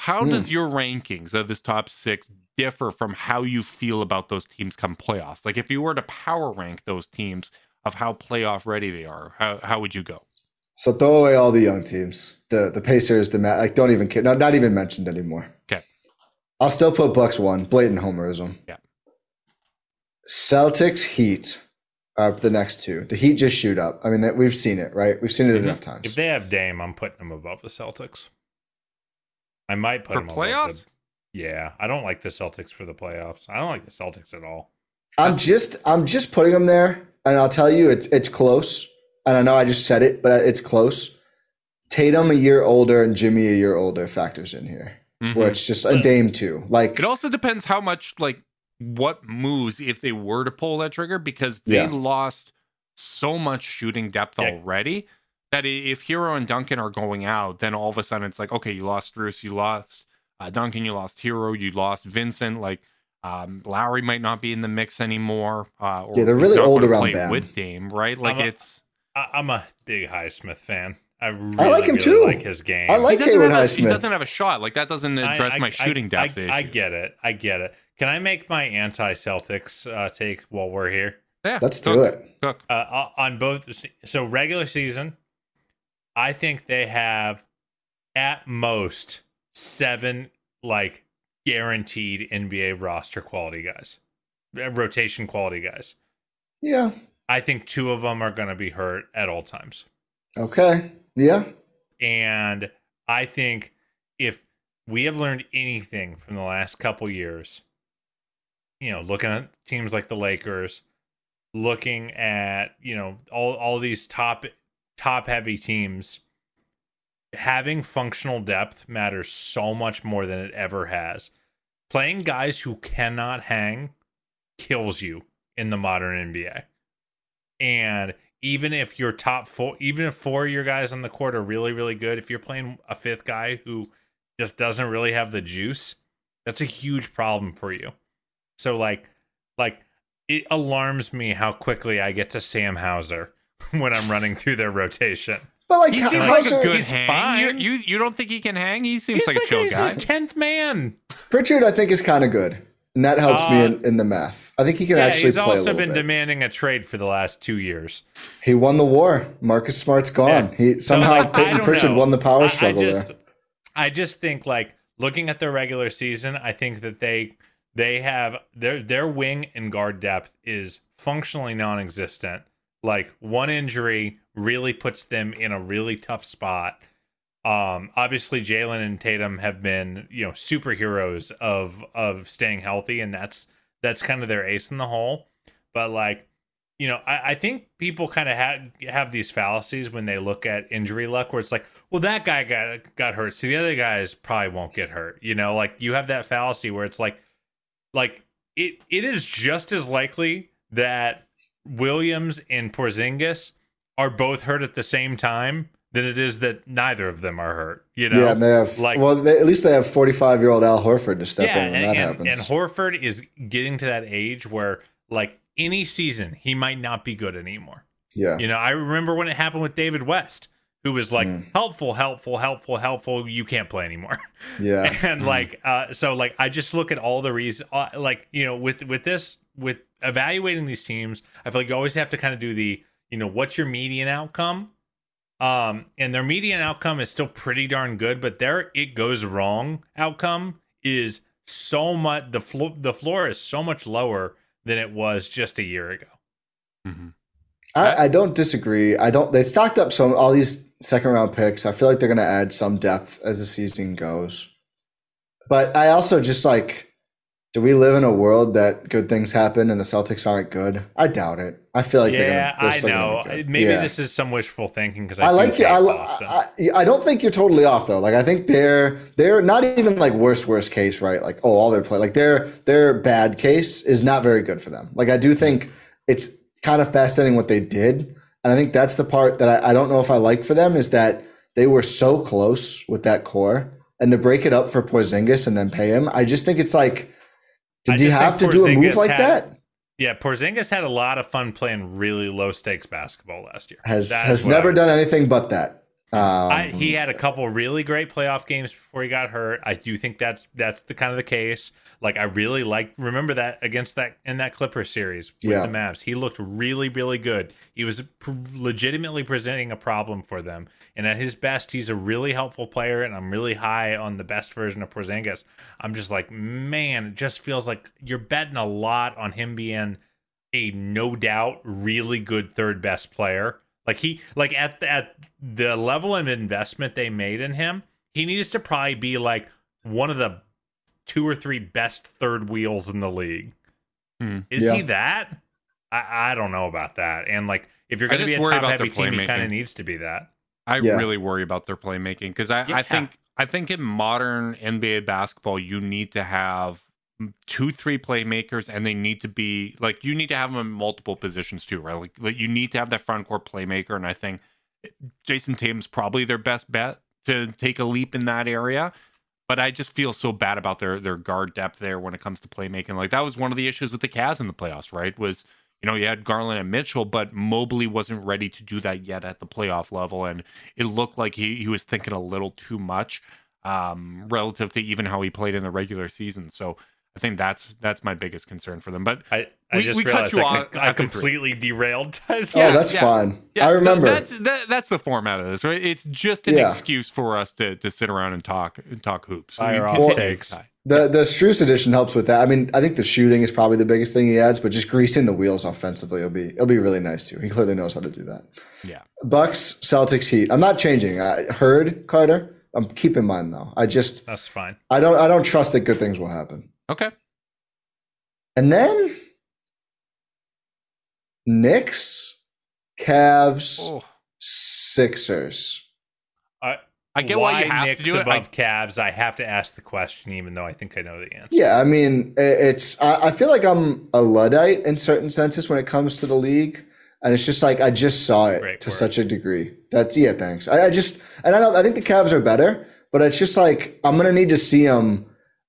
How Hmm. does your rankings of this top six differ from how you feel about those teams come playoffs? Like if you were to power rank those teams of how playoff ready they are, how how would you go? So throw away all the young teams, the the Pacers, the Ma- like. Don't even care. Not, not even mentioned anymore. Okay. I'll still put Bucks one. Blatant homerism. Yeah. Celtics, Heat are the next two. The Heat just shoot up. I mean, that we've seen it, right? We've seen it Mhm. enough times. If they have Dame, I'm putting them above the Celtics. I might put For them playoffs? Above the, playoffs. yeah, I don't like the Celtics for the playoffs. I don't like the Celtics at all. I'm just I'm just putting them there, and I'll tell you, it's it's close. And I know I just said it, but it's close. Tatum a year older and Jimmy a year older factors in here, Mhm. where it's just a Dame too. Like It also depends how much like what moves if they were to pull that trigger because they Yeah. lost so much shooting depth Yeah. already that if Herro and Duncan are going out, then all of a sudden it's like okay, you lost Bruce, you lost uh, Duncan, you lost Herro, you lost Vincent, like. Um, Lowry might not be in the mix anymore. Uh, or Yeah, they're really old around play Bam. with Dame, right? Like I'm a- it's I, I'm a big Highsmith fan. I really, like him really too. like his game. I like he doesn't, Haywood have a, he doesn't have a shot. Like that doesn't address I- my shooting I, depth I, issue. I get it. I get it. Can I make my anti-Celtics uh, take while we're here? yeah, let's cook, do it. Cook. uh, on both so regular season i think they have at most seven like guaranteed nba roster quality guys uh, rotation quality guys Yeah. I think two of them are going to be hurt at all times Okay. Yeah. and i think if we have learned anything from the last couple years you know looking at teams like the lakers looking at you know all all these top top heavy teams having functional depth matters so much more than it ever has playing guys who cannot hang kills you in the modern nba and even if your top four even if four of your guys on the court are really really good if you're playing a fifth guy who just doesn't really have the juice that's a huge problem for you so like like it alarms me how quickly I get to Sam Hauser when I'm running through their rotation. But like, He seems how's like a good he's hang. fine. You, you you don't think he can hang? He seems He's like a chill he's guy. tenth man. Pritchard, I think, is kind of good, and that helps me Uh, in, in the math. I think he can Yeah, actually he's also been bit. demanding a trade for the last two years. he won the war. Marcus Smart's gone. Yeah. He So, somehow like, Payton Pritchard know. won the power I- struggle I just, there. I just think like looking at their regular season, I think that they they have their their wing and guard depth is functionally non-existent. Like one injury really puts them in a really tough spot. Um, obviously Jalen and Tatum have been you know superheroes of of staying healthy, and that's that's kind of their ace in the hole. But like you know, I, I think people kind of have have these fallacies when they look at injury luck, where it's like, well, that guy got got hurt, so the other guys probably won't get hurt. You know, like you have that fallacy where it's like, like it it is just as likely that Williams and Porzingis are both hurt at the same time than it is that neither of them are hurt. You know, yeah, and they have like well, they, at least they have forty-five-year-old Al Horford to step in when and, that and, happens. and Horford is getting to that age where, like, any season he might not be good anymore. yeah, You know, I remember when it happened with David West. who was like helpful, helpful, helpful, helpful. You can't play anymore. Yeah. and like uh so like i just look at all the reasons uh, like you know with with this with evaluating these teams i feel like you always have to kind of do the you know what's your median outcome um and their median outcome is still pretty darn good but their it goes wrong outcome is so much the floor the floor is so much lower than it was just a year ago I, I don't disagree. I don't. They stocked up some all these second round picks. I feel like they're going to add some depth as the season goes. But I also just like, do we live in a world that good things happen and the Celtics aren't good? I doubt it. I feel like yeah they're gonna, they're i know maybe Yeah. this is some wishful thinking because I I, like it. I. I, I don't think you're totally off though. Like I think they're they're not even like worst worst case, right? Like oh, all their play like their their bad case is not very good for them. Like I do think it's kind of fascinating what they did, and I think that's the part that I, I don't know if I like for them is that they were so close with that core, and to break it up for Porzingis and then pay him, I just think it's like, did you have to do a move like had- that? Yeah, Porzingis had a lot of fun playing really low stakes basketball last year. Has That has is what I never done anything but that. Um, I, he had a couple really great playoff games before he got hurt. I do think that's that's the kind of the case. Like I really like remember that against that in that Clipper series with Yeah. the Mavs. He looked really really good. He was pr- legitimately presenting a problem for them. And at his best, he's a really helpful player. And I'm really high on the best version of Porzingis. I'm just like, man, it just feels like you're betting a lot on him being a no doubt really good third best player. Like he like at the, at the level of investment they made in him, he needs to probably be like one of the two or three best third wheels in the league. Hmm. Is Yeah. he that? I, I don't know about that. And like if you're going to be just a worry top about heavy team, he kind playmaking. of needs to be that. I Yeah. really worry about their playmaking because I, Yeah. I think I think in modern NBA basketball you need to have two three playmakers and they need to be like you need to have them in multiple positions too right like, like you need to have that front court playmaker and I think Jayson Tatum's probably their best bet to take a leap in that area but I just feel so bad about their their guard depth there when it comes to playmaking like that was one of the issues with the Cavs in the playoffs right was you know, you had Garland and Mitchell, but Mobley wasn't ready to do that yet at the playoff level. And it looked like he, he was thinking a little too much um, relative to even how he played in the regular season. So I think that's that's my biggest concern for them. But I, I We- just we cut you I, off com- I completely derailed. oh, Yeah, that's yeah. fine. yeah, I remember. that's that, that's the format of this, right? It's just an Yeah. excuse for us to to sit around and talk and talk hoops. So Fire off takes. The the Strus edition helps with that. I mean, I think the shooting is probably the biggest thing he adds, but just greasing the wheels offensively will be it'll be really nice too. He clearly knows how to do that. Yeah. Bucks, Celtics, Heat. I'm not changing. I heard Carter. I'm keeping mine though. I just That's fine. I don't I don't trust that good things will happen. Okay. And then Knicks, Cavs, Oh, Sixers. I, I get why why you have Knicks to do it. I- above Cavs. I have to ask the question, even though I think I know the answer. Yeah, I mean, it's. I, I feel like I'm a luddite in certain senses when it comes to the league, and it's just like I just saw it Great to word. such a degree. That's yeah, thanks. I, I just and I don't. I think the Cavs are better, but it's just like I'm gonna need to see them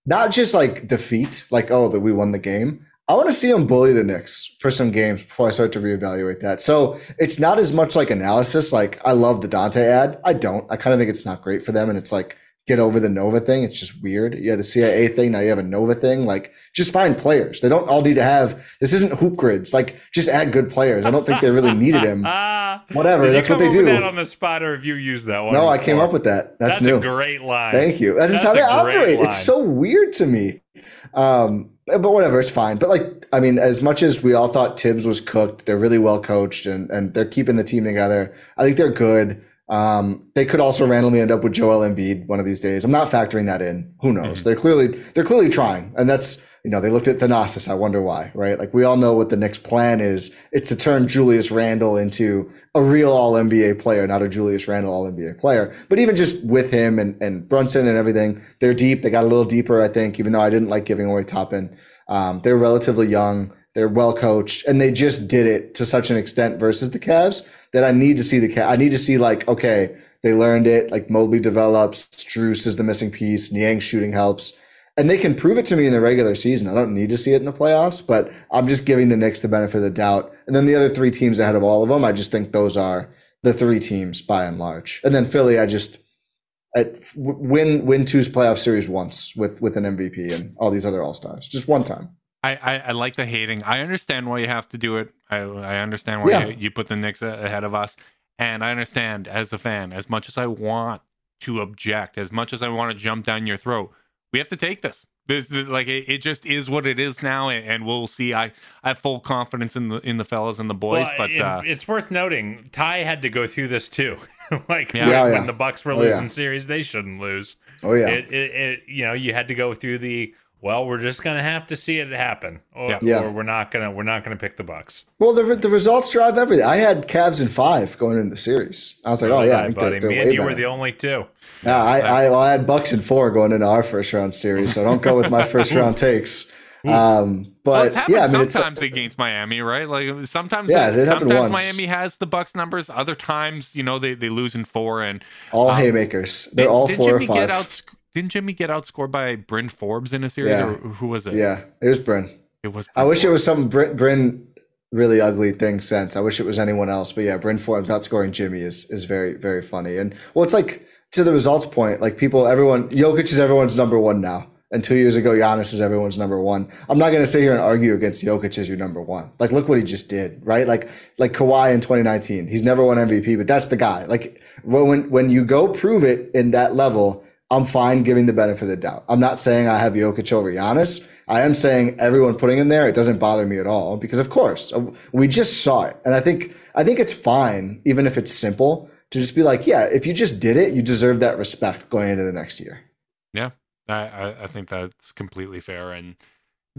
not just like defeat, like oh that we won the game. I want to see him bully the Knicks for some games before I start to reevaluate that. So it's not as much like analysis. Like I love the Donte ad. I don't. I kind of think it's not great for them, and it's like get over the Nova thing. It's just weird. You had a CIA thing, now you have a Nova thing. Like just find players. They don't all need to have. This isn't hoop grids. Like just add good players. I don't think they really needed him. Ah, Whatever. Did That's what they do. that on the spot, or have you used that one? No, I came up with that. That's, That's new. great line. Thank you. That is That's how they operate. line. It's so weird to me. Um, but whatever, it's fine. But like, I mean, as much as we all thought Thibs was cooked, they're really well coached and and they're keeping the team together. I think they're good. Um, they could also randomly end up with Joel Embiid one of these days. I'm not factoring that in. Who knows? They're clearly they're clearly trying, and that's you know they looked at Thanasis. I wonder why, right? Like we all know what the next plan is. It's to turn Julius Randle into a real All NBA player, not a Julius Randle All NBA player. But even just with him and and Brunson and everything, they're deep. They got a little deeper, I think. Even though I didn't like giving away Toppin, um, they're relatively young. They're well coached, and they just did it to such an extent versus the Cavs that I need to see the Cavs. I need to see like, okay, they learned it. Like Mobley develops, Strus is the missing piece, Niang shooting helps, and they can prove it to me in the regular season. I don't need to see it in the playoffs, but I'm just giving the Knicks the benefit of the doubt. And then the other three teams ahead of all of them, I just think those are the three teams by and large. And then Philly, I just I win win two's playoff series once with with an MVP and all these other all stars, just one time. I, I, I, like the hating. I understand why you have to do it. I, I understand why yeah. you, you, put the Knicks ahead of us. And I understand as a fan, as much as I want to object, as much as I want to jump down your throat, we have to take this. This, like it, it, just is what it is now, and we'll see. I, I have full confidence in the in the fellas and the boys, well, but it, uh, it's worth noting Ti had to go through this too. like yeah. when, Yeah, when, the Bucks were oh, losing series, they shouldn't lose. Oh yeah, it, it, you know you had to go through the well, we're just gonna have to see it happen, or, yeah. Yeah. or we're not gonna we're not gonna pick the Bucks. Well, the the results drive everything. I had Cavs in five going into the series. I was like, oh yeah, I think buddy. they're, they're Me and you better. were the only two. Yeah, I I, well, I had Bucks in four going into our first round series, so don't go with my first round takes. Um, but well, it's yeah, I mean, sometimes against Miami, right? Like sometimes, Yeah, it happened sometimes once. Miami has the Bucks numbers. Other times, you know, they, they lose in four and all um, haymakers. They're did- all did four Jimmy or five. Get out, didn't Jimmy get outscored by Bryn Forbes in a series, Yeah. or who was it? yeah, it was Bryn. it was. I Bryn wish it was some Bryn, Bryn really ugly thing since. I wish it was anyone else. But yeah, Bryn Forbes outscoring Jimmy is is very very funny. And well, it's like to the results point. Like people, everyone, Jokic is everyone's number one now. And two years ago, Giannis is everyone's number one. I'm not going to sit here and argue against Jokic as your number one. Like, look what he just did, right? Like, like Kawhi in 2019, he's never won MVP, but that's the guy. Like, when when you go prove it in that level, I'm fine giving the benefit of the doubt. I'm not saying I have Jokic over Giannis. I am saying everyone putting him there, it doesn't bother me at all because, of course, uh, we just saw it, and I think I think it's fine, even if it's simple, to just be like, yeah, if you just did it, you deserve that respect going into the next year. Yeah, I, I, I think that's completely fair. And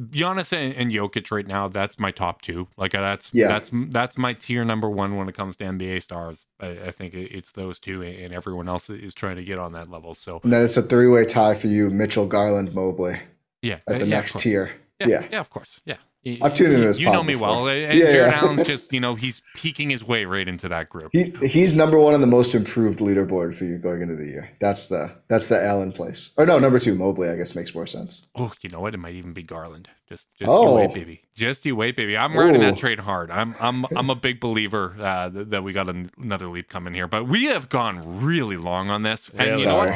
Giannis and, and Jokic right now, that's my top two. Like uh, that's Yeah. that's that's my tier number one when it comes to NBA stars. I, I think it's those two, and everyone else is trying to get on that level. So And then it's a three way tie for you, Mitchell, Garland, Mobley yeah, at uh, the yeah, next tier. Yeah, Yeah. yeah, of course. Yeah, I've tuned into you- this You know me before. well, and Yeah, Jared yeah. Allen's just you know he's peeking his way right into that group. He he's number one on the most improved leaderboard for you going into the year. That's the that's the Allen place. Or no, number two, Mobley. I guess makes more sense. Oh, you know what? It might even be Garland. Just, just Oh. you wait, baby. Just you wait, baby. I'm riding that trade hard. I'm, I'm, I'm a big believer uh, that we got an- another leap coming here. But we have gone really long on this, and Really you know what?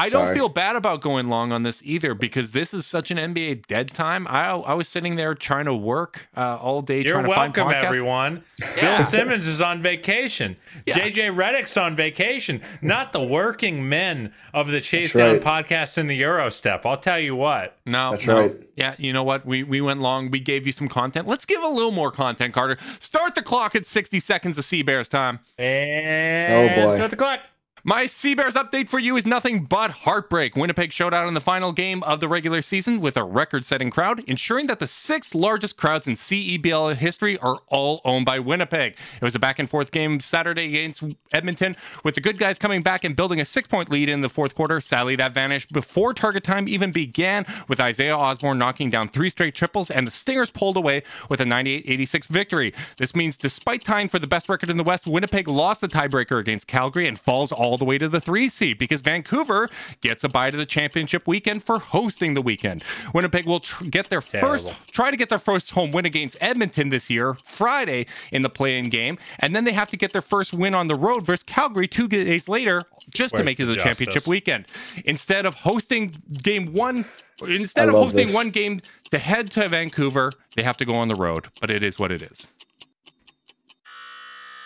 Sorry. I don't Sorry. feel bad about going long on this either because this is such an NBA dead time. I, I was sitting there trying to work uh, all day You're trying to welcome, find podcasts. everyone. Yeah. Bill Simmons is on vacation. Yeah. JJ Redick's on vacation. Not the working men of the Chase That's Down podcast in the Gyro Step. I'll tell you what. No, That's no. right. Yeah, you know what? We we went long. We gave you some content. Let's give a little more content, Carter. Start the clock at 60 seconds of Sea Bears time. And Oh, boy. start the clock. My Sea Bears update for you is nothing but heartbreak. Winnipeg showed out in the final game of the regular season with a record setting crowd, ensuring that the six largest crowds in CEBL history are all owned by Winnipeg. It was a back and forth game Saturday against Edmonton, with the good guys coming back and building a six point lead in the fourth quarter. Sadly, that vanished before target time even began, with Isaiah Osborne knocking down three straight triples and the Stingers pulled away with a 98 86 victory. This means, despite tying for the best record in the West, Winnipeg lost the tiebreaker against Calgary and falls all the way to the three seed because Vancouver gets a bye to the championship weekend for hosting the weekend. Winnipeg will tr- get their first, try to get their first home win against Edmonton this year, Friday in the play-in game, and then they have to get their first win on the road versus Calgary two days later just to make it to the the championship weekend. Instead of hosting game one, instead I of hosting this. one game to head to Vancouver, they have to go on the road. But it is what it is.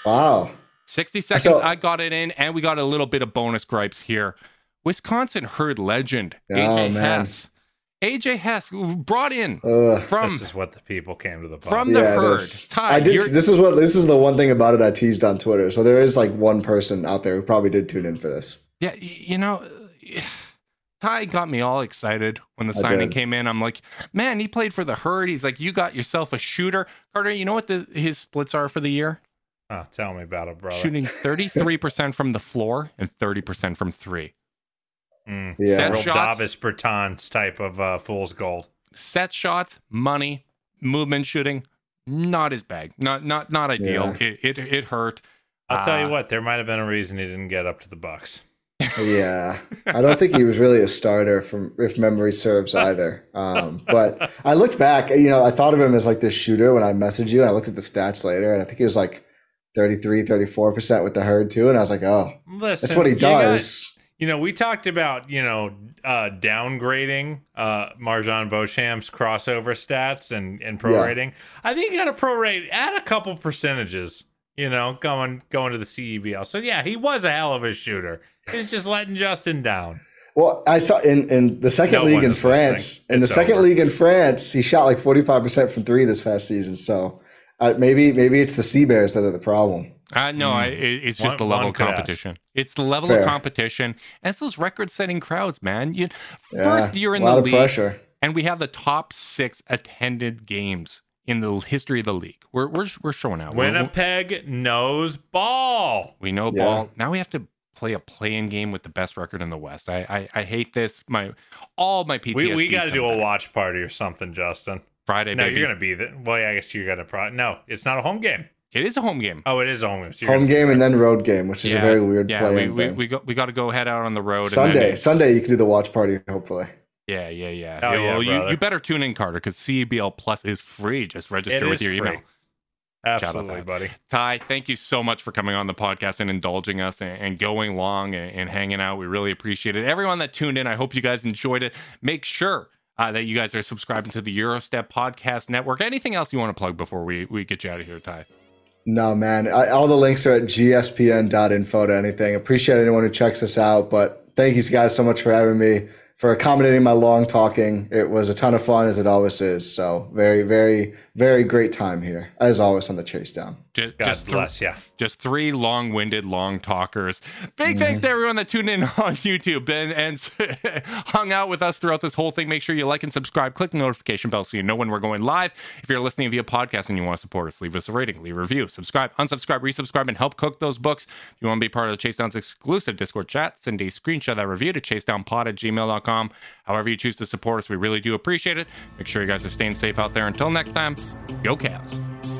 Wow. 60 seconds, So- I got it in, and we got a little bit of bonus gripes here. Wisconsin herd legend, Oh, AJ man. Hess. AJ Hess brought in Ugh. from This is what the people came to the pod. from the Yeah, herd. is. Ti, I did. you're- This is what this is the one thing about it I teased on Twitter. So there is like one person out there who probably did tune in for this. Yeah, you know, Ti got me all excited when the I signing did. came in. I'm like, man, he played for the herd. He's like, you got yourself a shooter. Carter, you know what the, his splits are for the year? Oh, tell me about it, brother. Shooting 33% from the floor and 30% from three. Mm. Yeah. Set Real shots, Davis Bertans type of uh, fool's gold. set shots, money, movement shooting, not his bag. Not not not ideal. It, it it hurt. I'll tell you Uh, what, there might have been a reason he didn't get up to the Bucks. Yeah, I don't think he was really a starter, from if memory serves either. Um, but I looked back, you know, I thought of him as like this shooter when I messaged you, and I looked at the stats later, and I think he was like 33, 34% with the herd too. And I was like, oh, Listen, that's what he you got- does. You know, we talked about you know uh, downgrading uh, MarJon Beauchamp's crossover stats and and prorating. I think you got to prorate add a couple percentages. You know, going going to the CEBL. So yeah, he was a hell of a shooter. He's just letting Justin down. Well, I saw in, in the second No league in France, in the second over. league in France, he shot like 45% from three this past season. So uh, maybe maybe it's the Sea Bears that are the problem. Uh, no, I, it, it's just One- the level of could ask. competition. It's the level Fair. of competition, and it's those record-setting crowds, man. You, Yeah, first year in a lot the of league, pressure. and we have the top six attended games in the history of the league. We're we're, we're showing out. We're- Winnipeg knows ball. We know Yeah. ball. Now we have to play a play-in game with the best record in the West. I I, I hate this. My all my PTSD. We we got to do a watch party or something, Justin. Friday. No, baby. you're gonna be there. Well, yeah, I guess you're gonna. Pro- no, it's not a home game. It is a home game. Oh, it is a home game. So Home game and then road game, which is a very weird yeah, play. we, in we, we got we got to go head out on the road. and then Sunday, Sunday, you can do the watch party. Hopefully, Yeah, yeah, yeah. Oh, yeah, well, you, you better tune in, Carter, because CBL Plus is free. Just register It with is your email. free. Absolutely, that. buddy. Ti, thank you so much for coming on the podcast and indulging us and, and going long and, and hanging out. We really appreciate it. Everyone that tuned in, I hope you guys enjoyed it. Make sure uh, that you guys are subscribing to the Gyro Step Podcast Network. Anything else you want to plug before we, we get you out of here, Ti? no man. I, all the links are at gspn.info to anything. Appreciate anyone who checks us out, but thank you guys so much for having me, for accommodating my long talking. It was a ton of fun, as it always is. So very, very, very great time here, as always on the chase down. Just, God just bless you. just three long-winded long talkers. Big thanks to mm-hmm. everyone that tuned in on youtube and, and hung out with us throughout this whole thing. Make sure you like and subscribe. Click the notification bell so you know when we're going live. If you're listening via podcast and you want to support us leave us a rating leave a review subscribe unsubscribe resubscribe and help cook those books. If you want to be part of the chase down's exclusive discord chat send a screenshot of that review to chasedownpod at gmail.com however you choose to support us we really do appreciate it. Make sure you guys are staying safe out there. Until next time go Cavs.